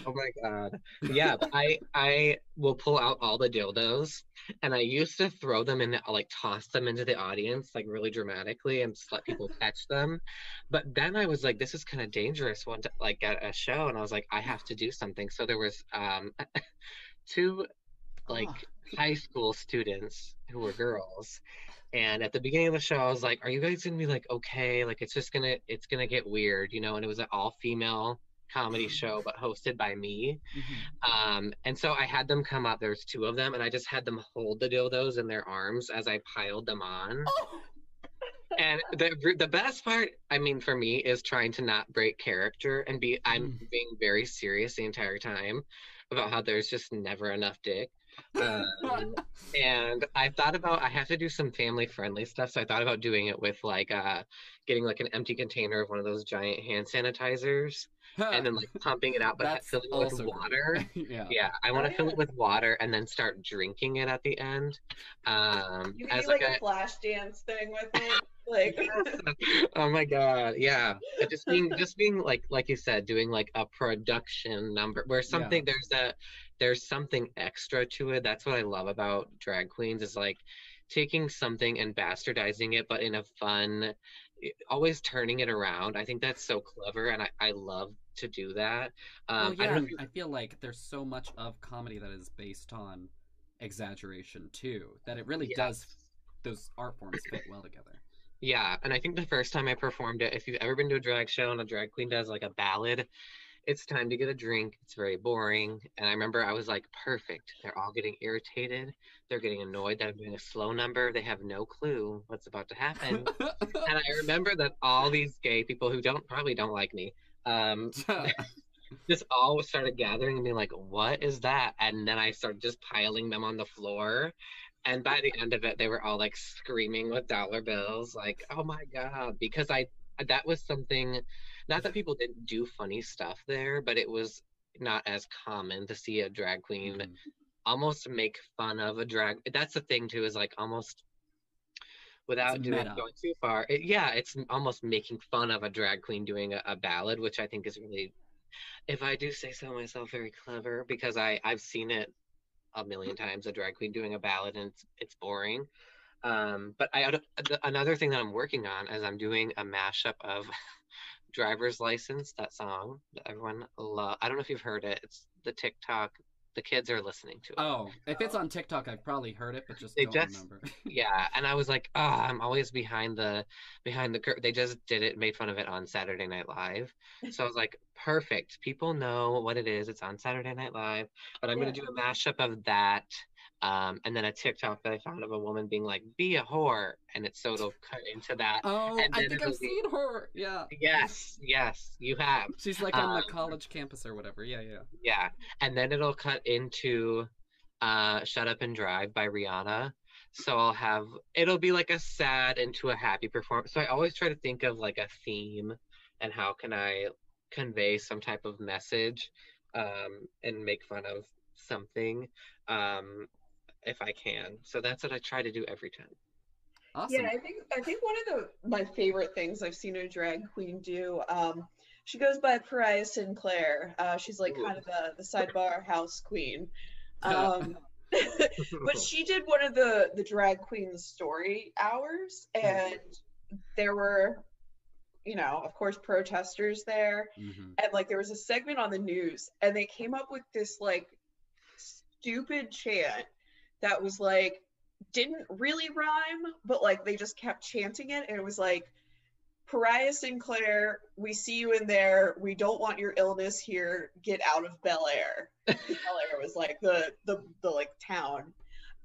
oh my god. Yeah, I I will pull out all the dildos and I used to throw them in the, like toss them into the audience like really dramatically and just let people catch them. But then I was like this is kind of dangerous one to, like at a show and I was like I have to do something. So there was um two like. High school students who were girls and at the beginning of the show i was like are you guys gonna be like okay like it's just gonna it's gonna get weird you know and it was an all female comedy show but hosted by me Mhm. um and so i had them come up there's two of them and i just had them hold the dildos in their arms as i piled them on Oh. and the the best part i mean for me is trying to not break character and be i'm Mm. being very serious the entire time about how there's just never enough dick um, and I thought about I have to do some family friendly stuff, so I thought about doing it with like uh getting like an empty container of one of those giant hand sanitizers and then like pumping it out, but That's filling it with water. yeah. Yeah, I want to Oh, fill yeah. it with water and then start drinking it at the end. Um, You as need like like a flash dance thing with it. Like oh my god, yeah. But Just being just being like like you said, doing like a production number where something there's a there's something extra to it. That's what I love about drag queens is like taking something and bastardizing it, but in a fun, always turning it around. I think that's so clever, and I, I love to do that. Well, Um, I yeah, don't know you, I feel like there's so much of comedy that is based on exaggeration too, that it really does those art forms fit well together. Yeah, and I think the first time I performed it, if you've ever been to a drag show and a drag queen does like a ballad, it's time to get a drink. It's very boring. And I remember I was like, perfect. They're all getting irritated. They're getting annoyed that I'm doing a slow number. They have no clue what's about to happen. and I remember that all these gay people who don't probably don't like me, um, just all started gathering and being like, what is that? And then I started just piling them on the floor. And by the end of it, they were all like screaming with dollar bills, like, oh my God. Because I, that was something, not that people didn't do funny stuff there, but it was not as common to see a drag queen Mhm. almost make fun of a drag. That's the thing too, is like almost without doing meta. going too far. It, yeah, it's almost making fun of a drag queen doing a, a ballad, which I think is really, if I do say so myself, very clever because I I've seen it a million times a drag queen doing a ballad and it's it's boring. Um, but I another thing that I'm working on is I'm doing a mashup of driver's license that song that everyone love. I don't know if you've heard it. It's the TikTok. The kids are listening to it. Oh, if it's on TikTok, I've probably heard it, but just They don't just- remember. yeah and i was like oh i'm always behind the behind the curve they just did it made fun of it on saturday night live so i was like perfect people know what it is it's on saturday night live but i'm Yeah. going to do a mashup of that um, and then a tiktok that i found of a woman being like be a whore and it's so it'll cut into that Oh, I think I've be- seen her. Yeah. yes yes you have She's like on the Um, college campus or whatever. Yeah, yeah. yeah and then it'll cut into uh shut up and drive by rihanna so i'll have it'll be like a sad into a happy performance so i always try to think of like a theme and how can i convey some type of message um and make fun of something um if i can so that's what i try to do every time Awesome. Yeah, I think I think one of the my favorite things I've seen a drag queen do. Um, she goes by Pariah Sinclair. Uh, she's like Ooh. kind of the the sidebar house queen. Um, but she did one of the the drag queen story hours, and there were you know, of course, protesters there. Mhm. And like there was a segment on the news, and they came up with this like stupid chant that was like didn't really rhyme, but like they just kept chanting it, and it was like. Pariah Sinclair, we see you in there. We don't want your illness here. Get out of Bel Air. Bel Air was like the the the like town,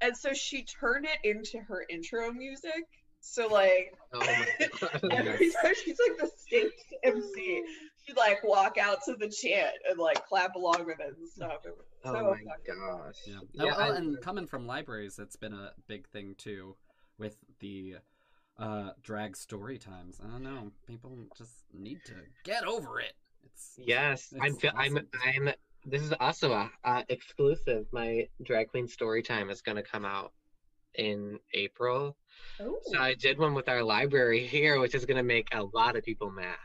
and so she turned it into her intro music. So like Oh every time she's like the stage MC, she'd like walk out to the chant and like clap along with it and stuff. It was Oh so my fucking- gosh. Yeah. Yeah, Oh, well, I- and coming from libraries, it's been a big thing too, with the uh, drag story times. I don't know. People just need to get over it. It's Yes, I'm. It's Fe- I'm. I'm. This is also a uh, exclusive. My drag queen story time is going to come out in April. Oh. So I did one with our library here, which is going to make a lot of people mad.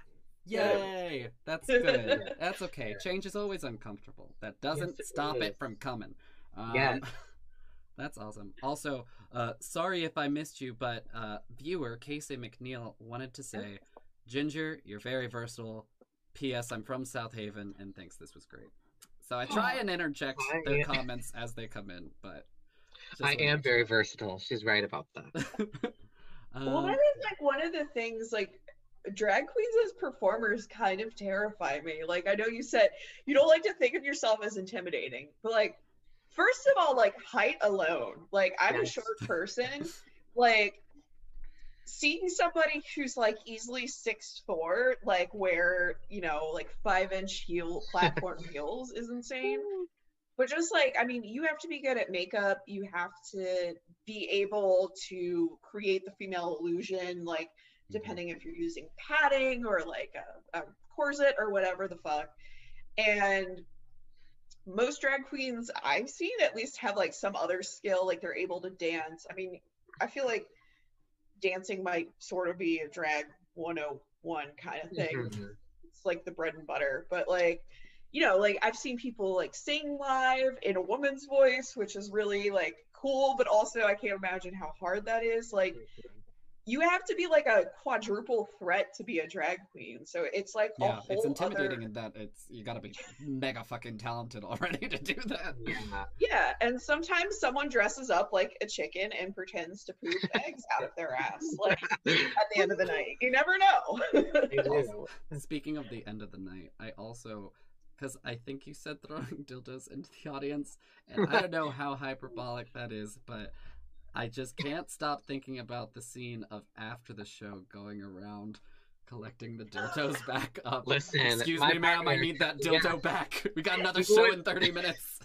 Yay! That's good. That's okay. Change is always uncomfortable. That doesn't it stop is. it from coming. Um, Yes. That's awesome. Also, uh, sorry if I missed you, but uh, viewer Casey McNeil wanted to say, Ginger, you're very versatile. P.S. I'm from South Haven and thinks this was great. So I try Aw. and interject I- their comments as they come in, but I am very versatile. She's right about that. well, Um, that is like one of the things like drag queens as performers kind of terrify me. Like I know you said you don't like to think of yourself as intimidating, but like first of all, like height alone, like I'm a short person, like seeing somebody who's like easily six four, like wear you know like five inch heel platform heels is insane. But just like I mean, you have to be good at makeup. You have to be able to create the female illusion, like depending if you're using padding or like a, a corset or whatever the fuck. And most drag queens I've seen at least have like some other skill, like they're able to dance. I mean, I feel like dancing might sort of be a drag 101 kind of thing. Mhm. It's like the bread and butter, but like you know, like I've seen people like sing live in a woman's voice, which is really like cool, but also I can't imagine how hard that is. Like you have to be like a quadruple threat to be a drag queen. So it's like a yeah, whole it's intimidating other in that it's you gotta be mega fucking talented already to do that. Yeah. Yeah, and sometimes someone dresses up like a chicken and pretends to poop eggs out of their ass, like at the end of the night. You never know. Also, speaking of the end of the night, I also, because I think you said throwing dildos into the audience, and I don't know how hyperbolic that is, but I just can't stop thinking about the scene of after the show going around collecting the dildos back up. Listen, Excuse me, ma'am, I need that yeah. dildo back. We got another show in 30 minutes.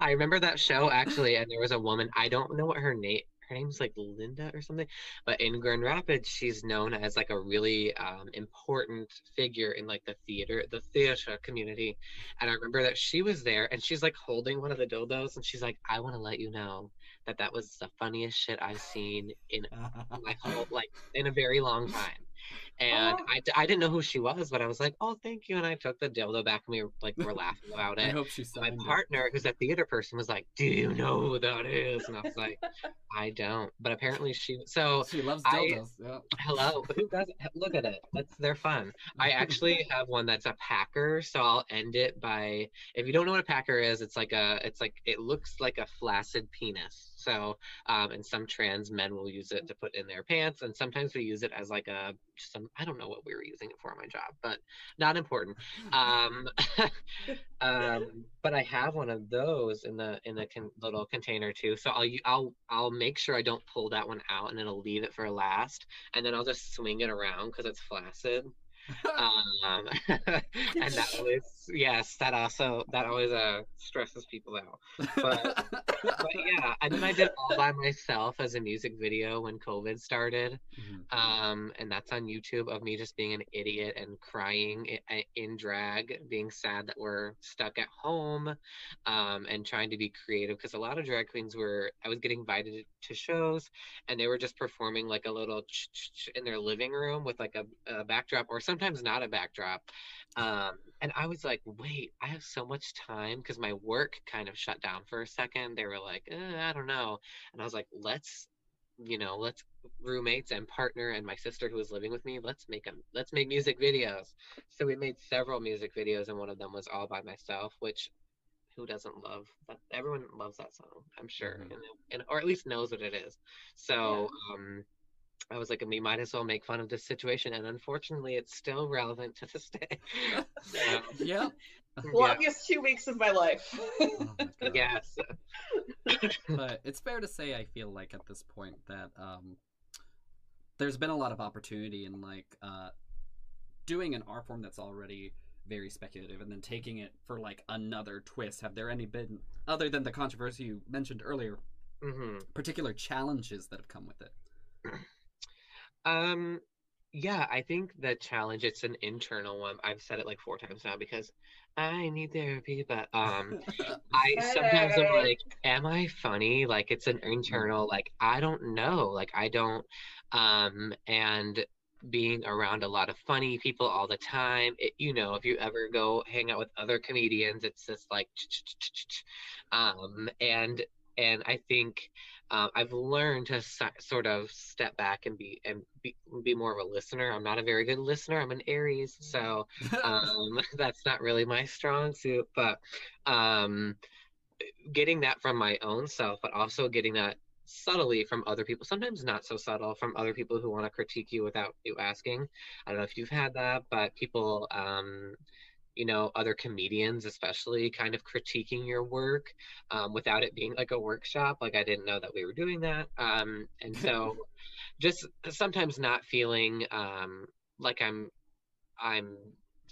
I remember that show actually, and there was a woman. I don't know what her name. Her name's like Linda or something, but in Grand Rapids, she's known as like a really um, important figure in like the theater, the theater community. And I remember that she was there, and she's like holding one of the dildos, and she's like, "I want to let you know that that was the funniest shit I've seen in my whole like in a very long time." And Oh. I, I didn't know who she was, but I was like, "Oh, thank you," and I took the dildo back, and we were like, we're laughing about I it hope she my it. partner, who's a theater person, was like, "Do you know who that is?" And I was like, "I don't." But apparently, she. So She loves I- dildos. yeah. hello, who doesn't look at it? That's they're fun. I actually have one that's a packer, so I'll end it by. If you don't know what a packer is, it's like a. It's like it looks like a flaccid penis. So, um, and some trans men will use it to put in their pants, and sometimes we use it as like a. Some I don't know what we were using it for in my job, but not important. Um, um, but I have one of those in the in the con- little container too. So I'll I'll I'll make sure I don't pull that one out, and then I'll leave it for last, and then I'll just swing it around because it's flaccid. Um, and that always yes, that also that always uh stresses people out. But but yeah, and then I did all by myself as a music video when COVID started. Mhm. Um, and that's on YouTube of me just being an idiot and crying in drag, being sad that we're stuck at home, um, and trying to be creative because a lot of drag queens were. I was getting invited to shows, and they were just performing like a little ch- ch- ch in their living room with like a, a backdrop, or sometimes not a backdrop. Um, and I was like, wait, I have so much time because my work kind of shut down for a second. They were like, eh, I don't know, and I was like, let's you know, let's roommates and partner and my sister who was living with me, let's make them, let's make music videos. So we made several music videos, and one of them was all by myself, which who doesn't love that? Everyone loves that song, I'm sure, Mhm. and, and or at least knows what it is. So um, I was like, we might as well make fun of this situation, and unfortunately, it's still relevant to this day. so, yeah. yeah. Longest two weeks of my life. Oh my Yes. but it's fair to say I feel like at this point that um, there's been a lot of opportunity in like uh, doing an art form that's already very speculative and then taking it for like another twist. Have there any been other than the controversy you mentioned earlier, hmm particular challenges that have come with it? Um, yeah, I think the challenge it's an internal one. I've said it like four times now because I need therapy, but um I sometimes I'm like, am I funny? Like it's an internal like I don't know. Like I don't um and being around a lot of funny people all the time. It, you know, if you ever go hang out with other comedians, it's just like um and and I think um, I've learned to si- sort of step back and be and be, be more of a listener. I'm not a very good listener. I'm an Aries, so um, that's not really my strong suit. But um, getting that from my own self, but also getting that subtly from other people. Sometimes not so subtle from other people who want to critique you without you asking. I don't know if you've had that, but people. You know, other comedians, especially, kind of critiquing your work um, without it being like a workshop. Like I didn't know that we were doing that, um, and so just sometimes not feeling um, like I'm I'm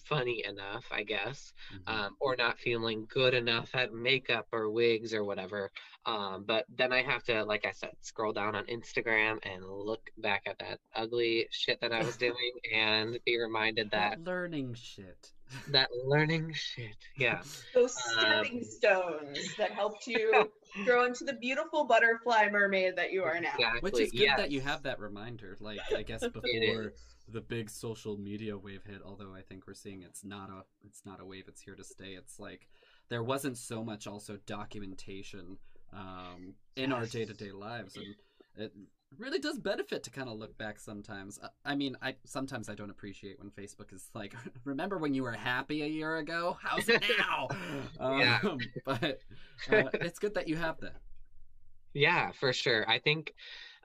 funny enough, I guess, Mhm. um, or not feeling good enough at makeup or wigs or whatever. Um, but then I have to, like I said, scroll down on Instagram and look back at that ugly shit that I was doing and be reminded that learning shit. That learning shit, yeah. Those Um, stepping stones that helped you grow into the beautiful butterfly mermaid that you are now. Exactly. Which is good that you have that reminder. Like I guess before the big social media wave hit, although I think we're seeing it's not a it's not a wave, it's here to stay. It's like there wasn't so much also documentation um, in our day to day lives, and it really does benefit to kind of look back sometimes. I- I mean, I sometimes I don't appreciate when Facebook is like, remember when you were happy a year ago? How's it now? Yeah. um, but uh, it's good that you have that. Yeah, for sure. I think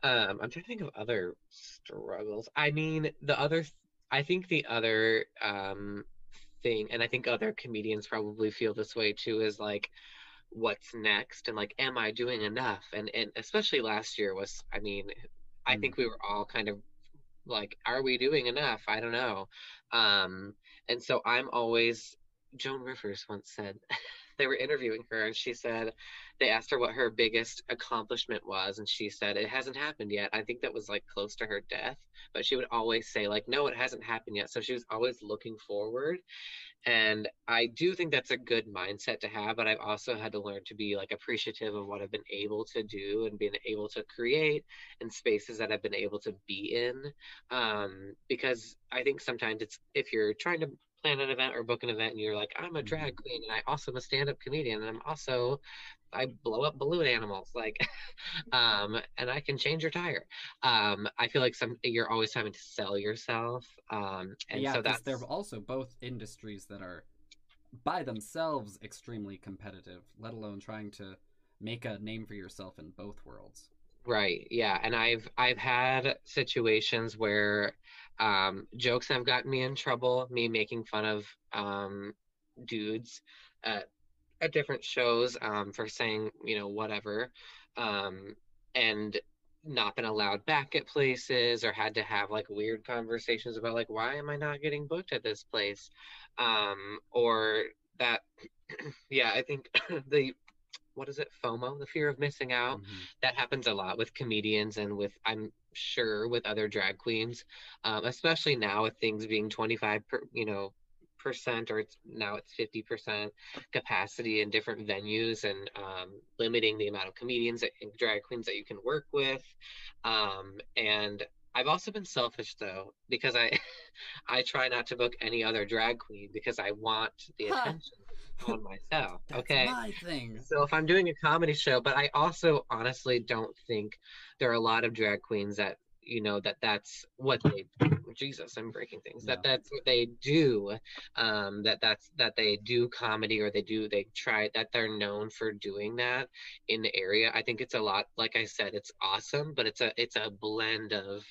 um I'm trying to think of other struggles. I mean, the other th- I think the other um thing and I think other comedians probably feel this way too is like what's next and like am I doing enough? And and especially last year was I mean, I Mm. think we were all kind of like are we doing enough? I don't know. Um and so I'm always Joan Rivers once said they were interviewing her and she said they asked her what her biggest accomplishment was and she said it hasn't happened yet. I think that was like close to her death but she would always say like no it hasn't happened yet. So she was always looking forward and i do think that's a good mindset to have but i've also had to learn to be like appreciative of what i've been able to do and being able to create in spaces that i've been able to be in um, because i think sometimes it's if you're trying to plan an event or book an event and you're like i'm a drag queen and i also am a stand-up comedian and i'm also I blow up balloon animals, like, um, and I can change your tire. Um, I feel like some you're always having to sell yourself, um, and yeah, so that's they're also both industries that are by themselves extremely competitive, let alone trying to make a name for yourself in both worlds. right. Yeah, and I've I've had situations where um, jokes have gotten me in trouble. Me making fun of um, dudes at at different shows um, for saying you know whatever, um, and not been allowed back at places or had to have like weird conversations about like why am I not getting booked at this place, um, or that yeah I think the what is it FOMO the fear of missing out Mhm. that happens a lot with comedians and with i'm sure with other drag queens um, especially now with things being 25 per, you know percent or it's now it's 50 percent capacity in different venues and um, limiting the amount of comedians and drag queens that you can work with um, and i've also been selfish though because i i try not to book any other drag queen because i want the Huh. attention on myself. Okay. my thing. So if I'm doing a comedy show, but I also honestly don't think there are a lot of drag queens that you know that that's what they jesus i'm breaking things that that's what they do um that that's that they do comedy or they do they try that they're known for doing that in the area i think it's a lot like i said it's awesome but it's a it's a blend of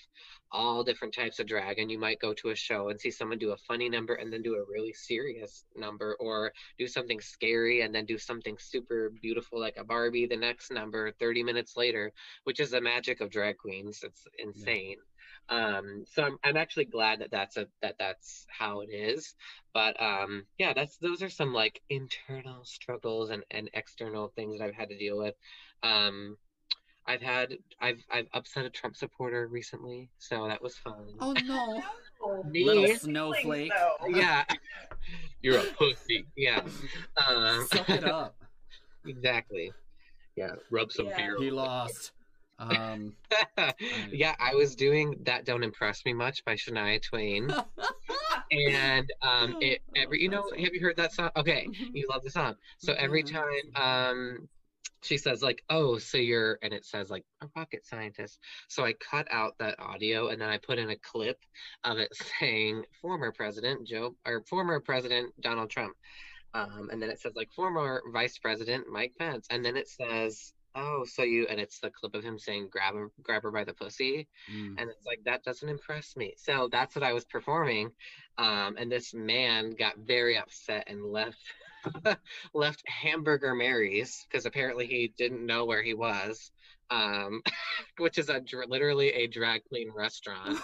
all different types of drag and you might go to a show and see someone do a funny number and then do a really serious number or do something scary and then do something super beautiful like a barbie the next number 30 minutes later which is the magic of drag queens. It's insane. Um so I'm, I'm actually glad that that's a that that's how it is. But um yeah that's those are some like internal struggles and and external things that i've had to deal with. Um i've had i've i've upset a trump supporter recently so that was fun Oh no. No. Me? Little snowflake. yeah you're a pussy yeah um Suck it up. exactly yeah rub some Yeah. beer He lost. Um yeah, I was doing that "Don't Impress Me Much" by Shania Twain, and um, it every you know, have you heard that song? Okay, you love the song. So every Mhm. time um, she says like, "Oh, so you're," and it says like a rocket scientist. So I cut out that audio and then I put in a clip of it saying former President Joe or former President Donald Trump, um, and then it says like former Vice President Mike Pence, and then it says. Oh, so you and it's the clip of him saying grab her grab her by the pussy Mm. and it's like that doesn't impress me so that's what i was performing um, and this man got very upset and left left hamburger mary's because apparently he didn't know where he was um, which is a literally a drag queen restaurant.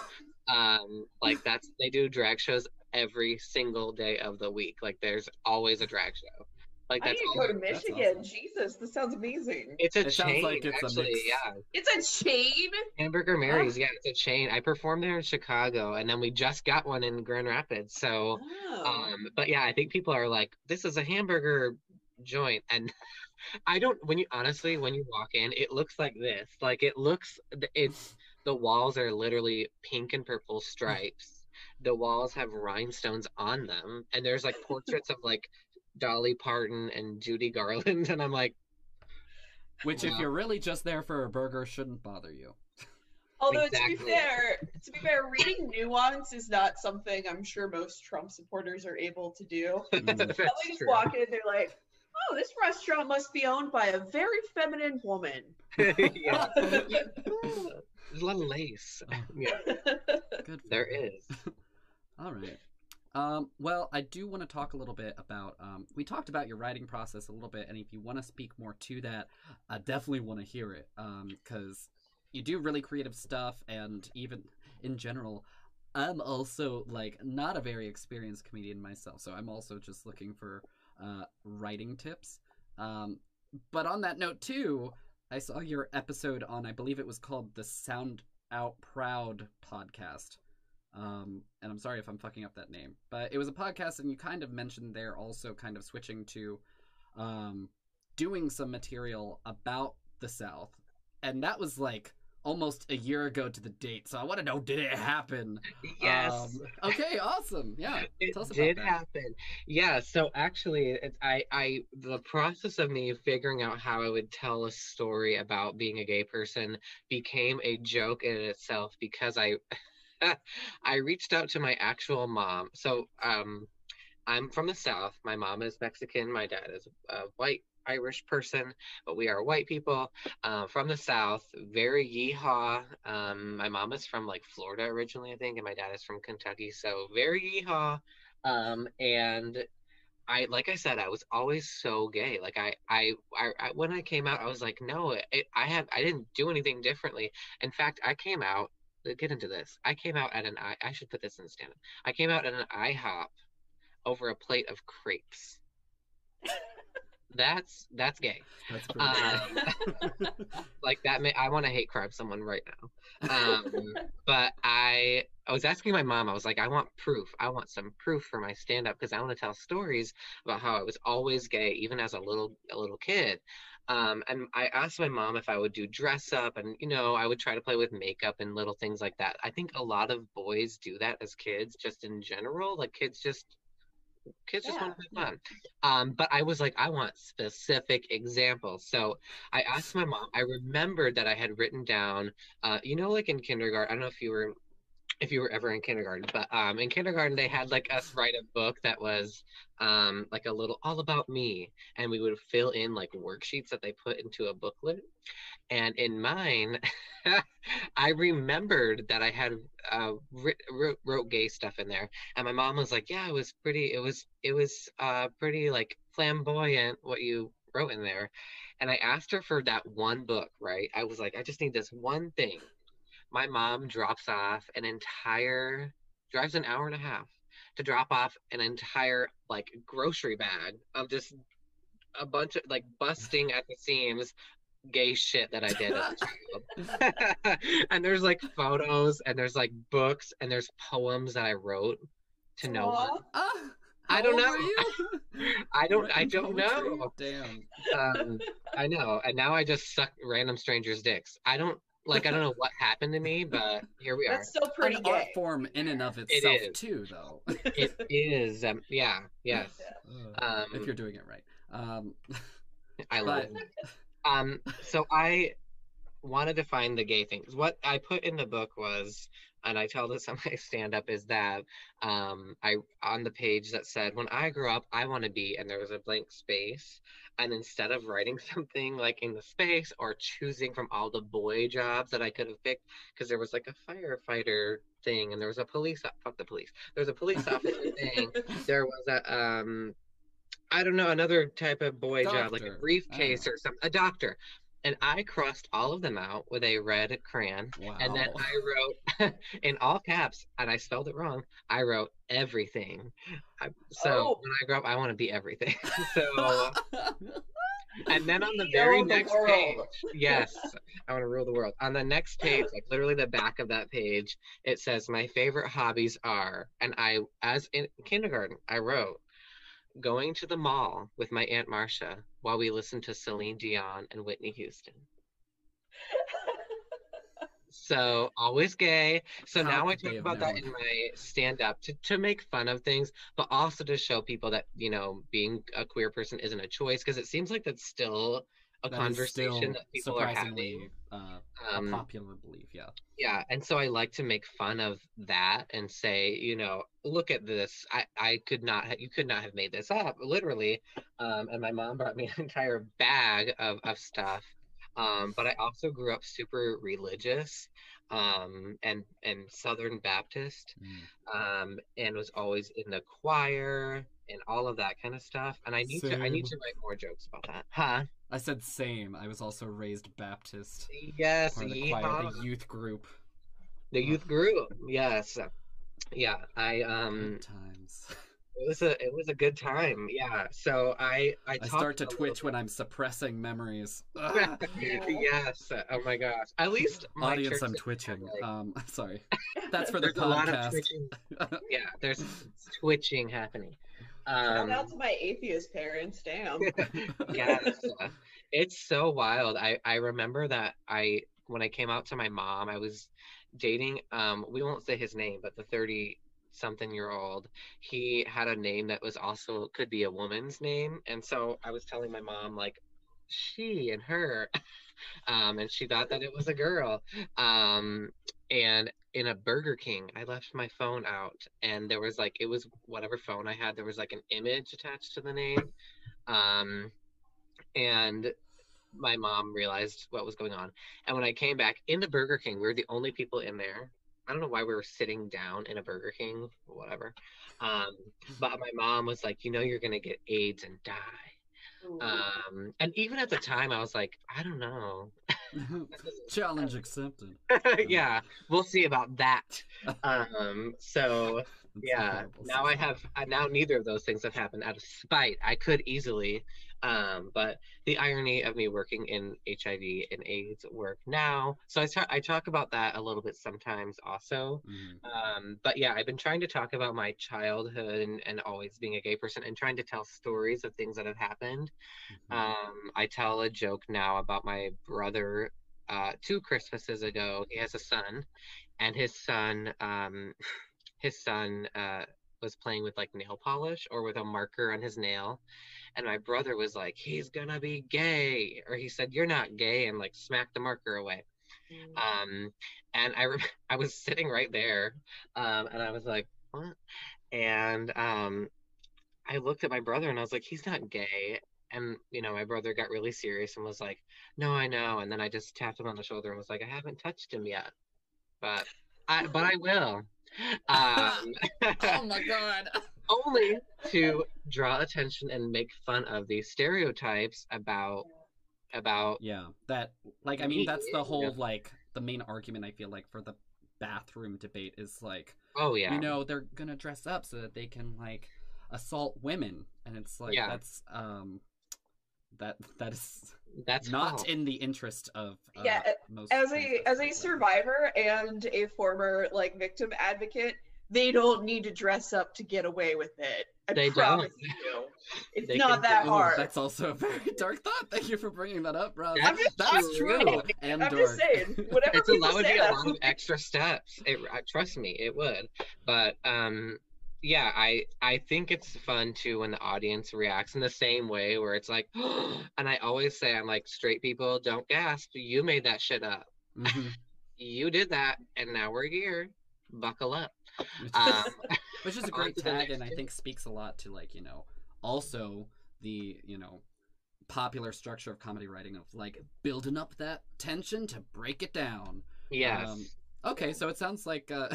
Um, like that's they do drag shows every single day of the week. Like there's always a drag show like I need that's to go to Michigan. awesome. Jesus, this sounds amazing. it's a It sounds chain like it's a actually mix. yeah It's a chain. Hamburger Mary's, yeah, it's a chain. I performed there in Chicago, and then we just got one in Grand Rapids. So, Oh. um, but yeah, I think people are like, "This is a hamburger joint," and I don't. When you honestly, when you walk in, it looks like this. Like it looks, it's the walls are literally pink and purple stripes. The walls have rhinestones on them, and there's like portraits of like Dolly Parton and Judy Garland, and I'm like, Which, if you're really just there for a burger, shouldn't bother you. Although to be fair, to be fair, reading nuance is not something I'm sure most Trump supporters are able to do. Mm. "That's They just true." walk in, they're like, "Oh, this restaurant must be owned by a very feminine woman." yeah. There's a lot of lace. Yeah, Good. For there you. is. All right. Um, well, I do want to talk a little bit about. Um, we talked about your writing process a little bit, and if you want to speak more to that, I definitely want to hear it because you do really creative stuff, and even in general, I'm also like not a very experienced comedian myself, so I'm also just looking for uh, writing tips. Um, but on that note, too, I saw your episode on, I believe it was called the Sound Out Proud podcast. Um, and I'm sorry if I'm fucking up that name, but it was a podcast, and you kind of mentioned there also kind of switching to um, doing some material about the South. And that was like almost a year ago to the date. So I want to know did it happen? Yes. Um, okay, awesome. Yeah. it tell us about did happen. Yeah. So actually, it, I, I, the process of me figuring out how I would tell a story about being a gay person became a joke in itself because I, I reached out to my actual mom. So, um, I'm from the South. My mom is Mexican. My dad is a white Irish person, but we are white people uh, from the South. Very yeehaw. Um, my mom is from like Florida originally, I think, and my dad is from Kentucky. So very yeehaw. Um, and I, like I said, I was always so gay. Like I, I, I, I when I came out, I was like, no, it, I have, I didn't do anything differently. In fact, I came out. Uh, Get into this. I came out at an I. I should put this in stand up. I came out at an IHOP over a plate of crepes. That's that's gay. That's pretty good. Like that. May, I want to hate crime someone right now. Um, but I I was asking my mom. I was like, I want proof. I want some proof for my stand up because I want to tell stories about how I was always gay, even as a little a little kid. Um, and I asked my mom if I would do dress up, and you know, I would try to play with makeup and little things like that. I think a lot of boys do that as kids, just in general. Like kids just kids just want to have fun. Um, but I was like, I want specific examples. So I asked my mom. I remembered that I had written down, uh, you know, like in kindergarten. I don't know if you were if you were ever in kindergarten, but um, in kindergarten they had like us write a book that was um, like a little all about me, and we would fill in like worksheets that they put into a booklet. And in mine, I remembered that I had uh, wrote, wrote gay stuff in there, and my mom was like, "Yeah, it was pretty. It was it was uh, pretty like flamboyant what you wrote in there." And I asked her for that one book, right? I was like, I just need this one thing my mom drops off an entire drives an hour and a half to drop off an entire like grocery bag of just a bunch of like busting at the seams gay shit that I did as a child. and there's like photos and there's like books and there's poems that I wrote to no one. Aw. I don't know. I don't I don't poetry? know. Damn. Um I know. And now I just suck random strangers' dicks. I don't like I don't know what happened to me, but here we are. That's still pretty An gay. art form in and of itself is. too, though. It is um yeah, yes. Um if you're doing it right. Um, I love but it. Um, so I wanted to find the gay things. What I put in the book was, and I tell this on my stand up, is that um, I on the page that said, "When I grow up, I want to be," and there was a blank space. And instead of writing something like in the space or choosing from all the boy jobs that I could have picked, because there was like a firefighter thing, and there was a police fuck the police. There was a police officer thing. There was a um, I don't know another type of boy job, like a briefcase or something, a doctor. And I crossed all of them out with a red crayon. wow. And then I wrote in all caps, and I spelled it wrong. I wrote everything. I, so Oh. when I grow up, I want to be everything. so, and then on the very the next world. page, yes, I want to rule the world. On the next page, like literally the back of that page, it says my favorite hobbies are, and I, as in kindergarten, I wrote going to the mall with my aunt Marcia while we listened to Celine Dion and Whitney Houston. So always gay. So now I talk about that in my stand up to, to make fun of things, but also to show people that, you know, being a queer person isn't a choice because it seems like that's still a That conversation that people are having. uh, Um, a popular belief. Yeah. yeah and so i like to make fun of that and say you know look at this i i could not ha- you could not have made this up literally um and my mom brought me an entire bag of of stuff um but i also grew up super religious um and and southern baptist Mm. um and was always in the choir and all of that kind of stuff and i need to i need to write more jokes about that huh I said same. I was also raised Baptist. yes the choir, the youth group. the youth group yes yeah i um Good times. It was a it was a good time. Yeah. So I I, I start to twitch when I'm suppressing memories. Yes. Oh my gosh. At least my audience, I'm twitching. like- Um, sorry. That's for the there's a lot of podcast. Yeah. There's twitching happening. Shout Um, out to my atheist parents. Damn. yes. It's so wild. I I remember that I when I came out to my mom, I was dating um we won't say his name, but the 30 something year old, he had a name that was also could be a woman's name. And so I was telling my mom like she and her um and she thought that it was a girl. Um and in a Burger King, I left my phone out and there was like it was whatever phone I had, there was like an image attached to the name. Um and my mom realized what was going on. And when I came back in the Burger King, we were the only people in there. I don't know why we were sitting down in a Burger King, whatever. Um, but my mom was like, you know, you're gonna get AIDS and die. Um, and even at the time, I was like, I don't know. Challenge accepted. yeah, we'll see about that. Um, so yeah now i have uh, now neither of those things have happened out of spite i could easily um but the irony of me working in hiv and aids work now so i talk i talk about that a little bit sometimes also Mhm. um but yeah i've been trying to talk about my childhood and, and always being a gay person and trying to tell stories of things that have happened Mhm. um, I tell a joke now about my brother. Uh, two Christmases ago, he has a son, and his son, um, his son uh, was playing with like nail polish or with a marker on his nail. And my brother was like, he's gonna be gay. Or he said, You're not gay, and like smacked the marker away. Mm. Um, and I, re- I was sitting right there, um, and I was like, what? And um, I looked at my brother and I was like, he's not gay. And you know, my brother got really serious and was like, no, I know. And then I just tapped him on the shoulder and was like, I haven't touched him yet, but I, but I will. Um, oh my god. only to draw attention and make fun of these stereotypes about about Yeah, that like I mean that's the Yeah. whole like the main argument I feel like for the bathroom debate is like oh yeah you know they're gonna dress up so that they can like assault women and it's like Yeah. that's um that that is that's not false. in the interest of uh, Yeah, most as a as a survivor and a former like victim advocate, they don't need to dress up to get away with it. I They promise don't. you. It's They not that do- Ooh, hard. that's also a very dark thought. Thank you for bringing that up, Rob. I'm just- That's true. just- And I'm dark. just saying, whatever it's a people would say, be a lot of extra steps. It, uh, trust me, it would. But um, yeah, I I think it's fun too when the audience reacts in the same way, where it's like, and I always say, I'm like, straight people don't gasp. You made that shit up. Mhm. You did that, and now we're here. Buckle up. Um, which is a great tag and i think speaks a lot to like you know also the you know popular structure of comedy writing of like building up that tension to break it down yes. Um, okay so it sounds like uh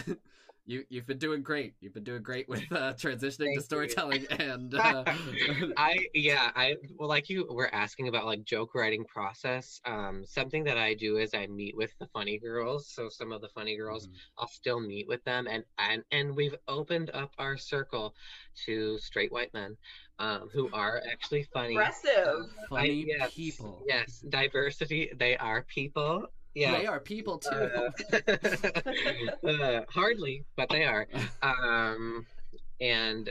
you you've been doing great you've been doing great with uh transitioning Thank to you. storytelling and uh, I yeah, I well like you were asking about like joke writing process. Um something that I do is I meet with the funny girls. So some of the funny girls Mhm. I'll still meet with them and and and we've opened up our circle to straight white men um who are actually funny. impressive. funny I- yes, people Yes, diversity, they are people. Yeah. they are people too Uh, uh, hardly, but they are. Um, and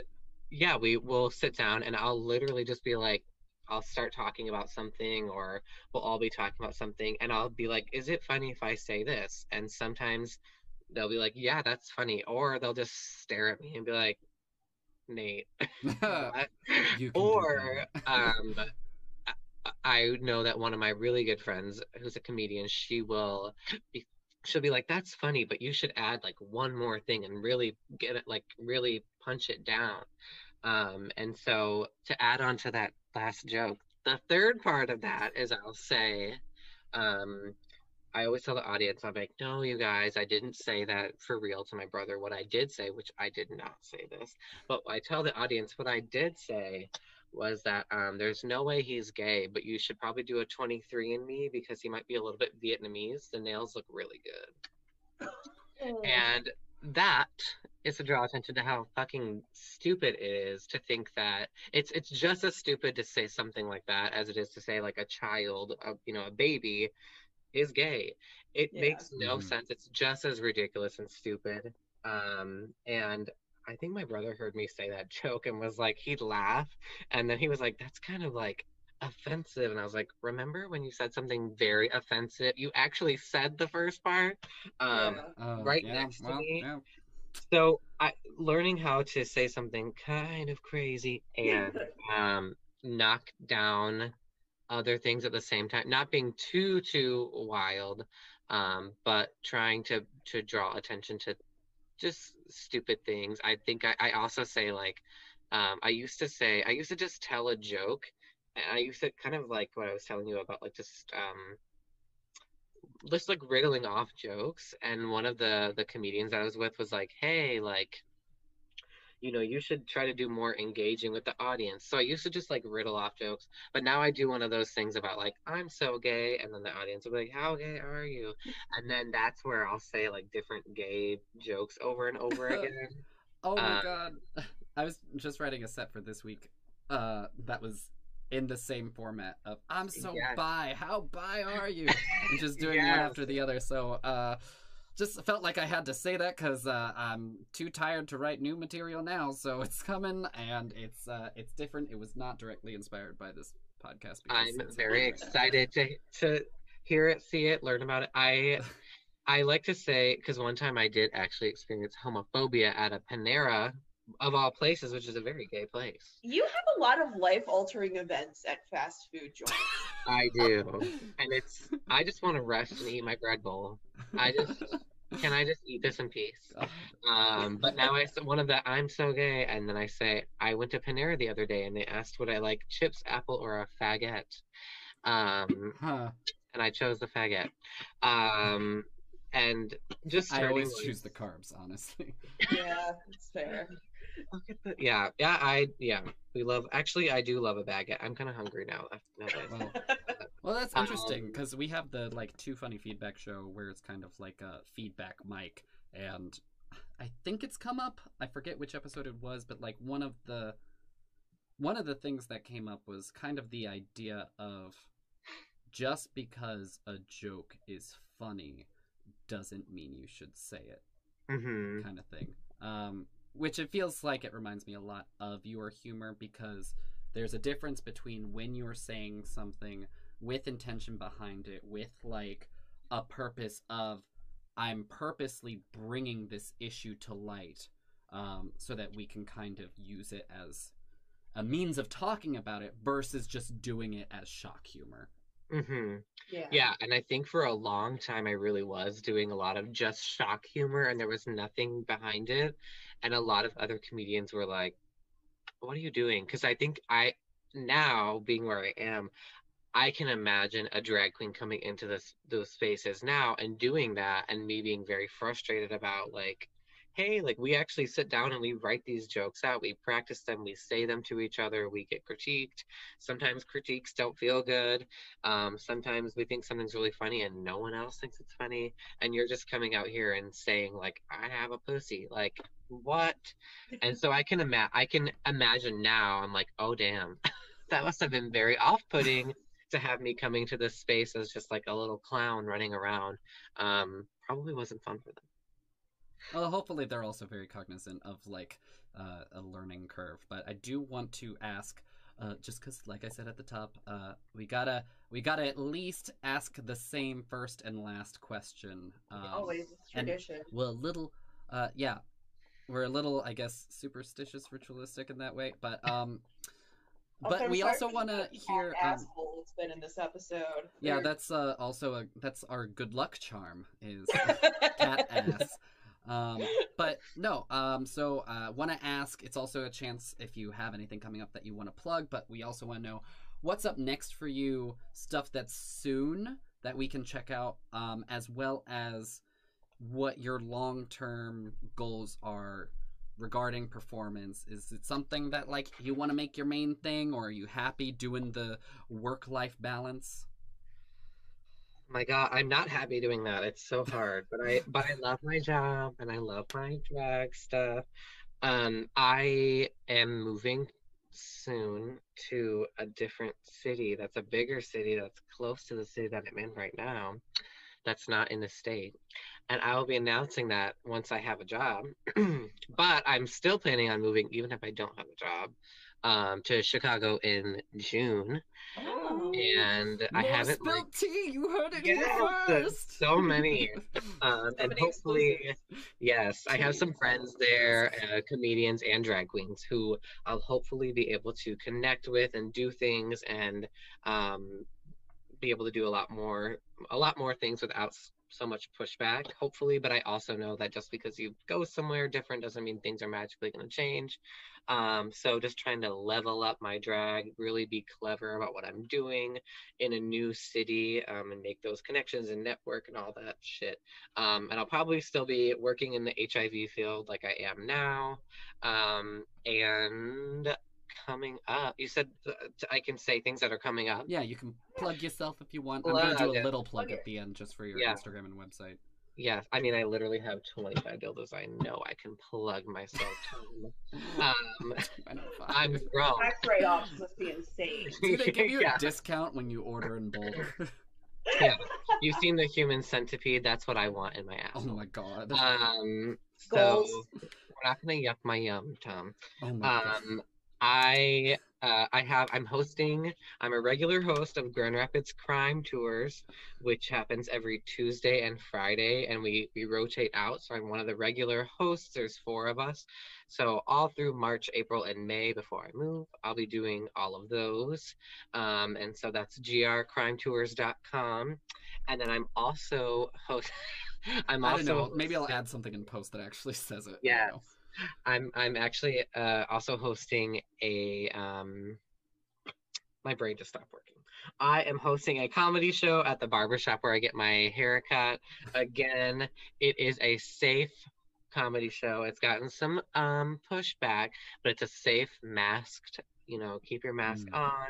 yeah, we will sit down and I'll literally just be like, I'll start talking about something, or we'll all be talking about something, and I'll be like, "Is it funny if I say this?" And sometimes they'll be like, "Yeah, that's funny," or they'll just stare at me and be like, "Nate." what?" You can do or um I- know that one of my really good friends who's a comedian, she will be she'll be like, That's funny, but you should add like one more thing and really get it like really punch it down. Um and so to add on to that last joke, the third part of that is I'll say, um, I always tell the audience, I'm like, no, you guys, I didn't say that for real to my brother. What I did say, which I did not say this, but I tell the audience what I did say was that um, there's no way he's gay, but you should probably do a 23andMe because he might be a little bit Vietnamese. The nails look really good. And that is to draw attention to how fucking stupid it is to think that it's it's just as stupid to say something like that as it is to say like a child, a, you know, a baby is gay. It Yeah. makes no Mhm. sense. It's just as ridiculous and stupid. Um, and I think my brother heard me say that joke and was like, he'd laugh, and then he was like, "That's kind of like offensive," and I was like, "Remember when you said something very offensive? You actually said the first part." Um, Yeah. Oh, right yeah, next to well, me. yeah. so I learning how to say something kind of crazy and um knock down other things at the same time, not being too too wild, um, but trying to to draw attention to just stupid things. I think I, I also say like um I used to say I used to just tell a joke and I used to kind of like what I was telling you about like just um just like riddling off jokes and one of the the comedians I was with was like, "Hey, like you know, you should try to do more engaging with the audience." So I used to just like riddle off jokes, but now I do one of those things about like, "I'm so gay," and then the audience will be like, "How gay are you?" And then that's where I'll say like different gay jokes over and over again. Oh my Uh, god. I was just writing a set for this week uh that was in the same format of I'm so Yes. bi, how bi are you? and just doing one after the other. So uh just felt like I had to say that cuz uh I'm too tired to write new material now, so it's coming and it's uh it's different. It was not directly inspired by this podcast because I'm very excited to to hear it, see it, learn about it. I I like to say because one time I did actually experience homophobia at a Panera of all places, which is a very gay place. You have a lot of life-altering events at fast food joints. I do, and it's. I just want to rest and eat my bread bowl. I just can I just eat this in peace. Um, but now I s- one of the I'm so gay, and then I say I went to Panera the other day, and they asked would I like chips, apple, or a faggot, um, Huh. and I chose the faggot. Um, and just I always choose the carbs, honestly. yeah, it's fair. Look at the yeah yeah I yeah we love actually I do love a baguette. I'm kind of hungry now. now that Well, well, that's Um, interesting because we have the like two funny feedback show where it's kind of like a feedback mic, and I think it's come up. I forget which episode it was, but like one of the one of the things that came up was kind of the idea of just because a joke is funny doesn't mean you should say it hmm kind of thing. Um, which it feels like it reminds me a lot of your humor because there's a difference between when you're saying something with intention behind it, with like a purpose of I'm purposely bringing this issue to light um, so that we can kind of use it as a means of talking about it versus just doing it as shock humor. Hmm Yeah. Yeah, and I think for a long time I really was doing a lot of just shock humor and there was nothing behind it. And a lot of other comedians were like, What are you doing? Because I think I now being where I am, I can imagine a drag queen coming into this those spaces now and doing that and me being very frustrated about like hey like we actually sit down and we write these jokes out we practice them we say them to each other we get critiqued. Sometimes critiques don't feel good um, sometimes we think something's really funny and no one else thinks it's funny and you're just coming out here and saying like i have a pussy like what? And so i can ima- i can imagine now i'm like oh damn. That must have been very off-putting to have me coming to this space as just like a little clown running around um probably wasn't fun for them Well, hopefully they're also very cognizant of like uh, a learning curve. But I do want to ask, uh, just because, like I said at the top, uh, we gotta we gotta at least ask the same first and last question. Um, Always it's tradition. Well, a little, uh, yeah, we're a little, I guess, superstitious, ritualistic in that way. But um, but we also want to hear. cat Um, asshole that's been in this episode. yeah, that's uh, also a that's our good luck charm is cat ass. Um, but no, um, so uh, want to ask. It's also a chance if you have anything coming up that you want to plug. But we also want to know what's up next for you. Stuff that's soon that we can check out, um, as well as what your long-term goals are regarding performance. Is it something that like you want to make your main thing, or are you happy doing the work-life balance? My god i'm not happy doing that. It's so hard but i but i love my job and i love my drag stuff. Um i am moving soon to a different city that's a bigger city that's close to the city that i'm in right now that's not in the state. And i will be announcing that once i have a job. But i'm still planning on moving even if i don't have a job um, to chicago in june Oh. and i haven't like, spilled tea. You heard it Yes, first. so many. um, and many hopefully yes i have some friends there uh, comedians and drag queens who i'll hopefully be able to connect with and do things and um, be able to do a lot more a lot more things without so much pushback hopefully but i also know that just because you go somewhere different doesn't mean things are magically going to change um, so just trying to level up my drag really be clever about what i'm doing in a new city um, and make those connections and network and all that shit um, and I'll probably still be working in the HIV field like I am now. Um, and coming up, you said uh, t- I can say things that are coming up. Yeah, you can plug yourself if you want. I'm gonna do a it. little plug Plug at the end just for your Yeah. Instagram and website. Yeah, I mean, I literally have 25 dildos. I know I can plug myself. um, I know, fine. I'm grown. Tax write-offs must be insane. Do they give you yeah. a discount when you order in bulk? Yeah, you've seen the human centipede. That's what I want in my ass. oh my god. Um, so Goals. we're not gonna yuck my yum, Tom. oh my god. I uh, I have I'm hosting. I'm a regular host of Grand Rapids Crime Tours, which happens every Tuesday and Friday, and we we rotate out. So I'm one of the regular hosts. There's four of us, so all through March, April, and May before I move, I'll be doing all of those. Um, and so that's grcrimetours.com, and then I'm also host. I'm I also don't know. Maybe I'll add something in post that actually says it. I don't know. I'm I'm actually uh, also hosting a um my brain just stopped working. I am hosting a comedy show at the barbershop where I get my haircut. Again, it is a safe comedy show. It's gotten some um pushback, but it's a safe masked you know, keep your mask Mm. on.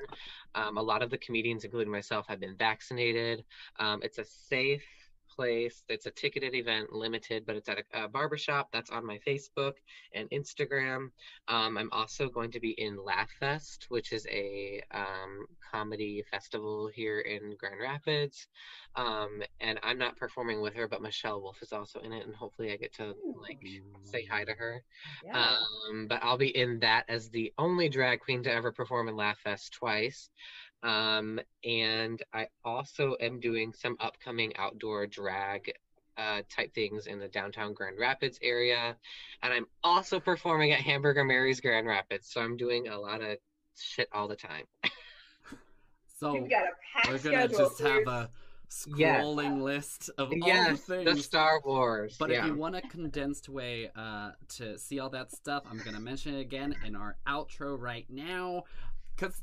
Um, a lot of the comedians, including myself, have been vaccinated. Um, it's a safe place. It's a ticketed event, limited, but it's at a, a barbershop. That's on my Facebook and Instagram. Um, I'm also going to be in Laugh Fest, which is a um, comedy festival here in Grand Rapids. Um, and I'm not performing with her, but Michelle Wolf is also in it, and hopefully I get to like say hi to her. Yeah. Um, but I'll be in that as the only drag queen to ever perform in Laugh Fest twice. Um, and I also am doing some upcoming outdoor drag uh, type things in the downtown Grand Rapids area. And I'm also performing at Hamburger Mary's Grand Rapids. So I'm doing a lot of shit all the time. So You've got a packed we're gonna schedule. just have a Yes. scrolling list of all yes, the the things. Star Wars. But yeah. if you want a condensed way uh, to see all that stuff, I'm gonna mention it again in our outro right now, because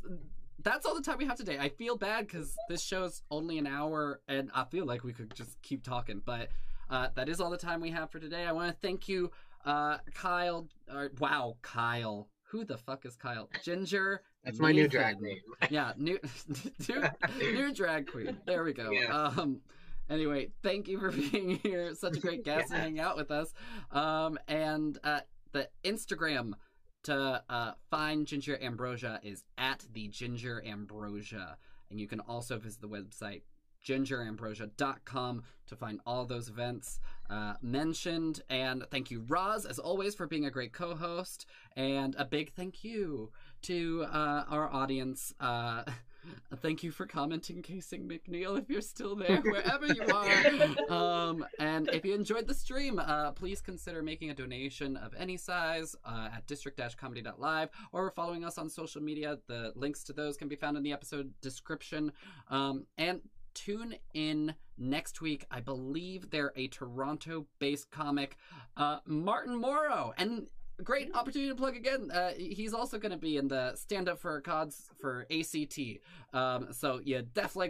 that's all the time we have today. I feel bad because this show's only an hour, and I feel like we could just keep talking. But uh, that is all the time we have for today. I want to thank you, uh, Kyle. Or, wow, Kyle. Who the fuck is Kyle? Ginger. That's my new drag Nathan. name. Yeah, new, new new drag queen. There we go. Yeah. Um anyway, thank you for being here. Such a great guest and Yes. hang out with us. Um and uh the Instagram to uh find Ginger Ambrosia is at the Ginger Ambrosia. And you can also visit the website gingerambrosia.com to find all those events uh, mentioned. And thank you, Roz, as always, for being a great co host. And a big thank you to uh, our audience. Uh, thank you for commenting, Casing McNeil, if you're still there, wherever you are. Um, and if you enjoyed the stream, uh, please consider making a donation of any size uh, at district-comedy.live or following us on social media. The links to those can be found in the episode description. Um, and tune in next week. I believe they're a Toronto based comic, uh, Martin Morrow. And great opportunity to plug again. Uh, he's also going to be in the Stand Up for Cods for ACT. Um, so you definitely